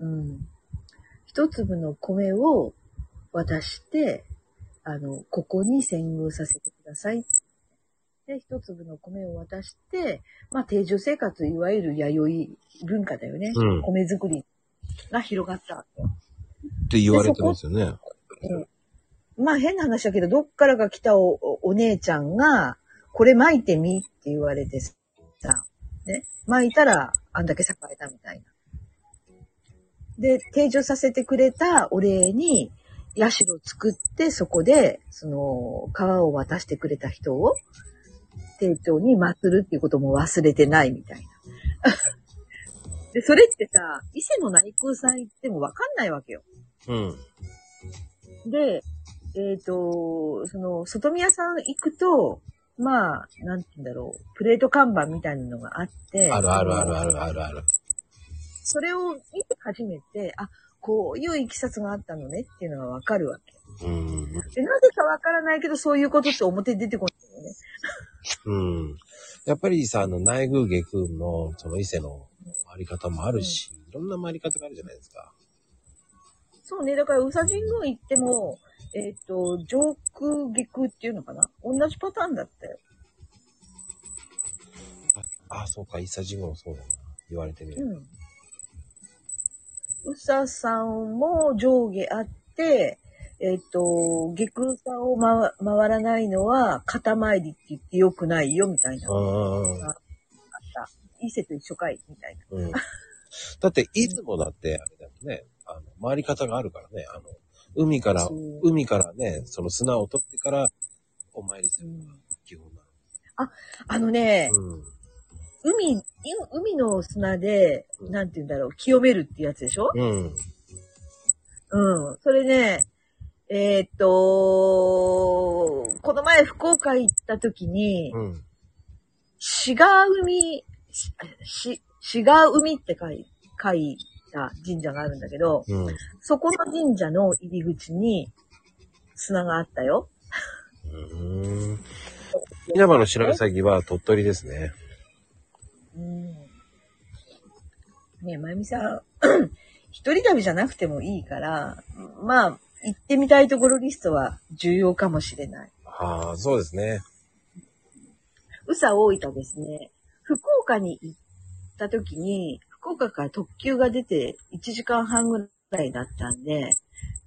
Speaker 3: うん。一粒の米を渡して、あの、ここに遷宮させてください。で、一粒の米を渡して、まあ、定住生活、いわゆる弥生文化だよね。
Speaker 2: うん
Speaker 3: 米作りが広がった。
Speaker 2: って言われてますよね。
Speaker 3: まあ変な話だけど、どっからが来たおおお姉ちゃんが、これ巻いてみって言われてさ、ね、巻いたらあんだけ栄えたみたいな。で、提示させてくれたお礼に、社を作って、そこで、その、川を渡してくれた人を、丁重に祀るっていうことも忘れてないみたいな。で、それってさ、伊勢の内宮さん行ってもわかんないわけよ。
Speaker 2: うん。
Speaker 3: で、えっ、と、その、外宮さん行くと、まあ、なんて言うんだろう、プレート看板みたいなのがあって、
Speaker 2: あるあるあるあるあるある。
Speaker 3: それを見て初めて、あ、こういういきさつがあったのねっていうのがわかるわけ。
Speaker 2: うん。
Speaker 3: で、なぜかわからないけど、そういうことって表に出てこないよね。
Speaker 2: うん。やっぱりさ、あの、内宮下空の、その伊勢の回り方もあるし、いろんな回り方があるじゃないですか。
Speaker 3: そうね。だから、宇佐神宮行っても、えっ、と、上空下空っていうのかな？同じパターンだったよ。
Speaker 2: ああ、そうか、伊勢神宮もそうだな。言われてみる。
Speaker 3: うん。宇佐さんも上下あって、えっ、と、下空さんを回回らないのは、肩参りって言ってよくないよ、みたいな。
Speaker 2: あ
Speaker 3: 伊勢と一緒かい、みたいな。
Speaker 2: あ、うん。だって、いつもだって、あれだよね、あの、回り方があるからね、あの、海から
Speaker 3: そ、う
Speaker 2: 海からね、その砂を取ってから、お参りするのが基本な
Speaker 3: あのね、
Speaker 2: の。うん。
Speaker 3: 海、い海の砂で、なんて言うんだろう、清めるってやつでしょ？
Speaker 2: うん。
Speaker 3: うん。それね、えーっと、この前福岡行った時に、
Speaker 2: うん。
Speaker 3: 志賀海、し、し、志賀海って書い書いた神社があるんだけど、
Speaker 2: うん。
Speaker 3: そこの神社の入り口に砂があったよ。
Speaker 2: うん。稲葉の白鷺は鳥取ですね。
Speaker 3: うん。ねえ、まゆみさん、[clears throat] 一人旅じゃなくてもいいから、まあ、行ってみたいところリストは重要かもしれない。
Speaker 2: ああ、そうですね。
Speaker 3: 宇佐大分ですね。福岡に行った時に、福岡から特急が出て1時間半ぐらいだったんで、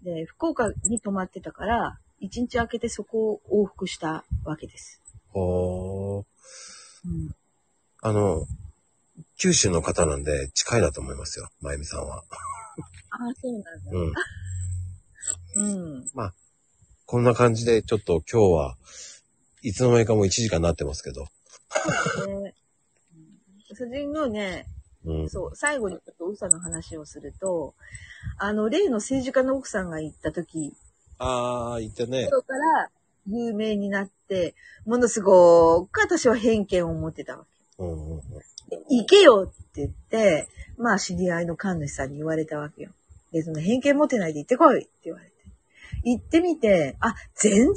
Speaker 3: で、福岡に泊まってたから、1日空けてそこを往復したわけです。
Speaker 2: ほー。
Speaker 3: うん、
Speaker 2: あの、九州の方なんで近いだと思いますよ、まゆみさんは。
Speaker 3: ああ、そうなんだ。
Speaker 2: うん。[laughs]
Speaker 3: うん。
Speaker 2: こんな感じで、ちょっと今日は、いつの間にかもう1時間になってますけど。
Speaker 3: そうだね。宇佐神宮ね、
Speaker 2: うん。
Speaker 3: そう、最後にちょっと宇佐の話をすると、あの、例の政治家の奥さんが行った時、
Speaker 2: ああ、言ってね。
Speaker 3: 頃から有名になって、ものすごく私は偏見を持ってたわけ。
Speaker 2: うんうんうん。
Speaker 3: で行けよって言って、まあ知り合いの神主さんに言われたわけよ。で、その偏見持ってないで行ってこいって言われて。行ってみて、あ、全然違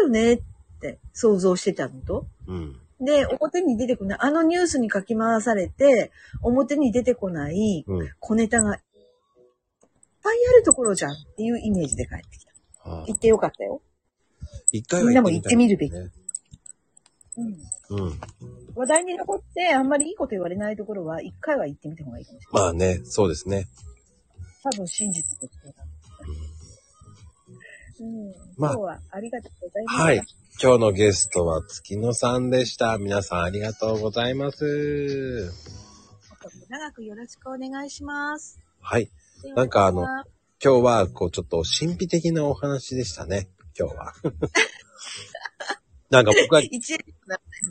Speaker 3: うよねって想像してたのと。
Speaker 2: うん。
Speaker 3: で、表に出てこない、あのニュースに書き回されて、表に出てこない
Speaker 2: うん。
Speaker 3: 小ネタがいっぱいあるところじゃんっていうイメージで帰ってきた。
Speaker 2: あー
Speaker 3: 行ってよかったよ。
Speaker 2: 一回は
Speaker 3: みんなも行ってみるべき
Speaker 2: ね。
Speaker 3: うん。
Speaker 2: うん。
Speaker 3: 話題に残ってあんまりいいこと言われないところは一回は行ってみた方がいいかもしれない。
Speaker 2: まあね、そうですね。
Speaker 3: 多分真実としては。うん。
Speaker 2: まあ
Speaker 3: 今日はありがとうございました。
Speaker 2: はい。今日のゲストは月野さんでした。皆さんありがとうございます。
Speaker 3: 長くよろしくお願いします。
Speaker 2: はい。なんかあの今日は、こう、ちょっと神秘的なお話でしたね。今日は。[laughs] なんか僕は、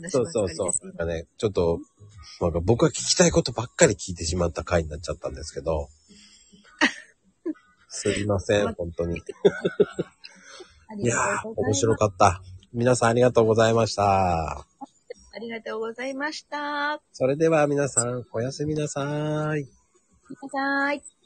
Speaker 2: そうそうそう。なんかね、ちょっと、なんか僕は聞きたいことばっかり聞いてしまった回になっちゃったんですけど。[laughs] すいません、本当に。
Speaker 3: あ
Speaker 2: いやー。面白かった。皆さんありがとうございました。
Speaker 3: ありがとうございました。
Speaker 2: それでは皆さん、おやすみなさい。
Speaker 3: ください。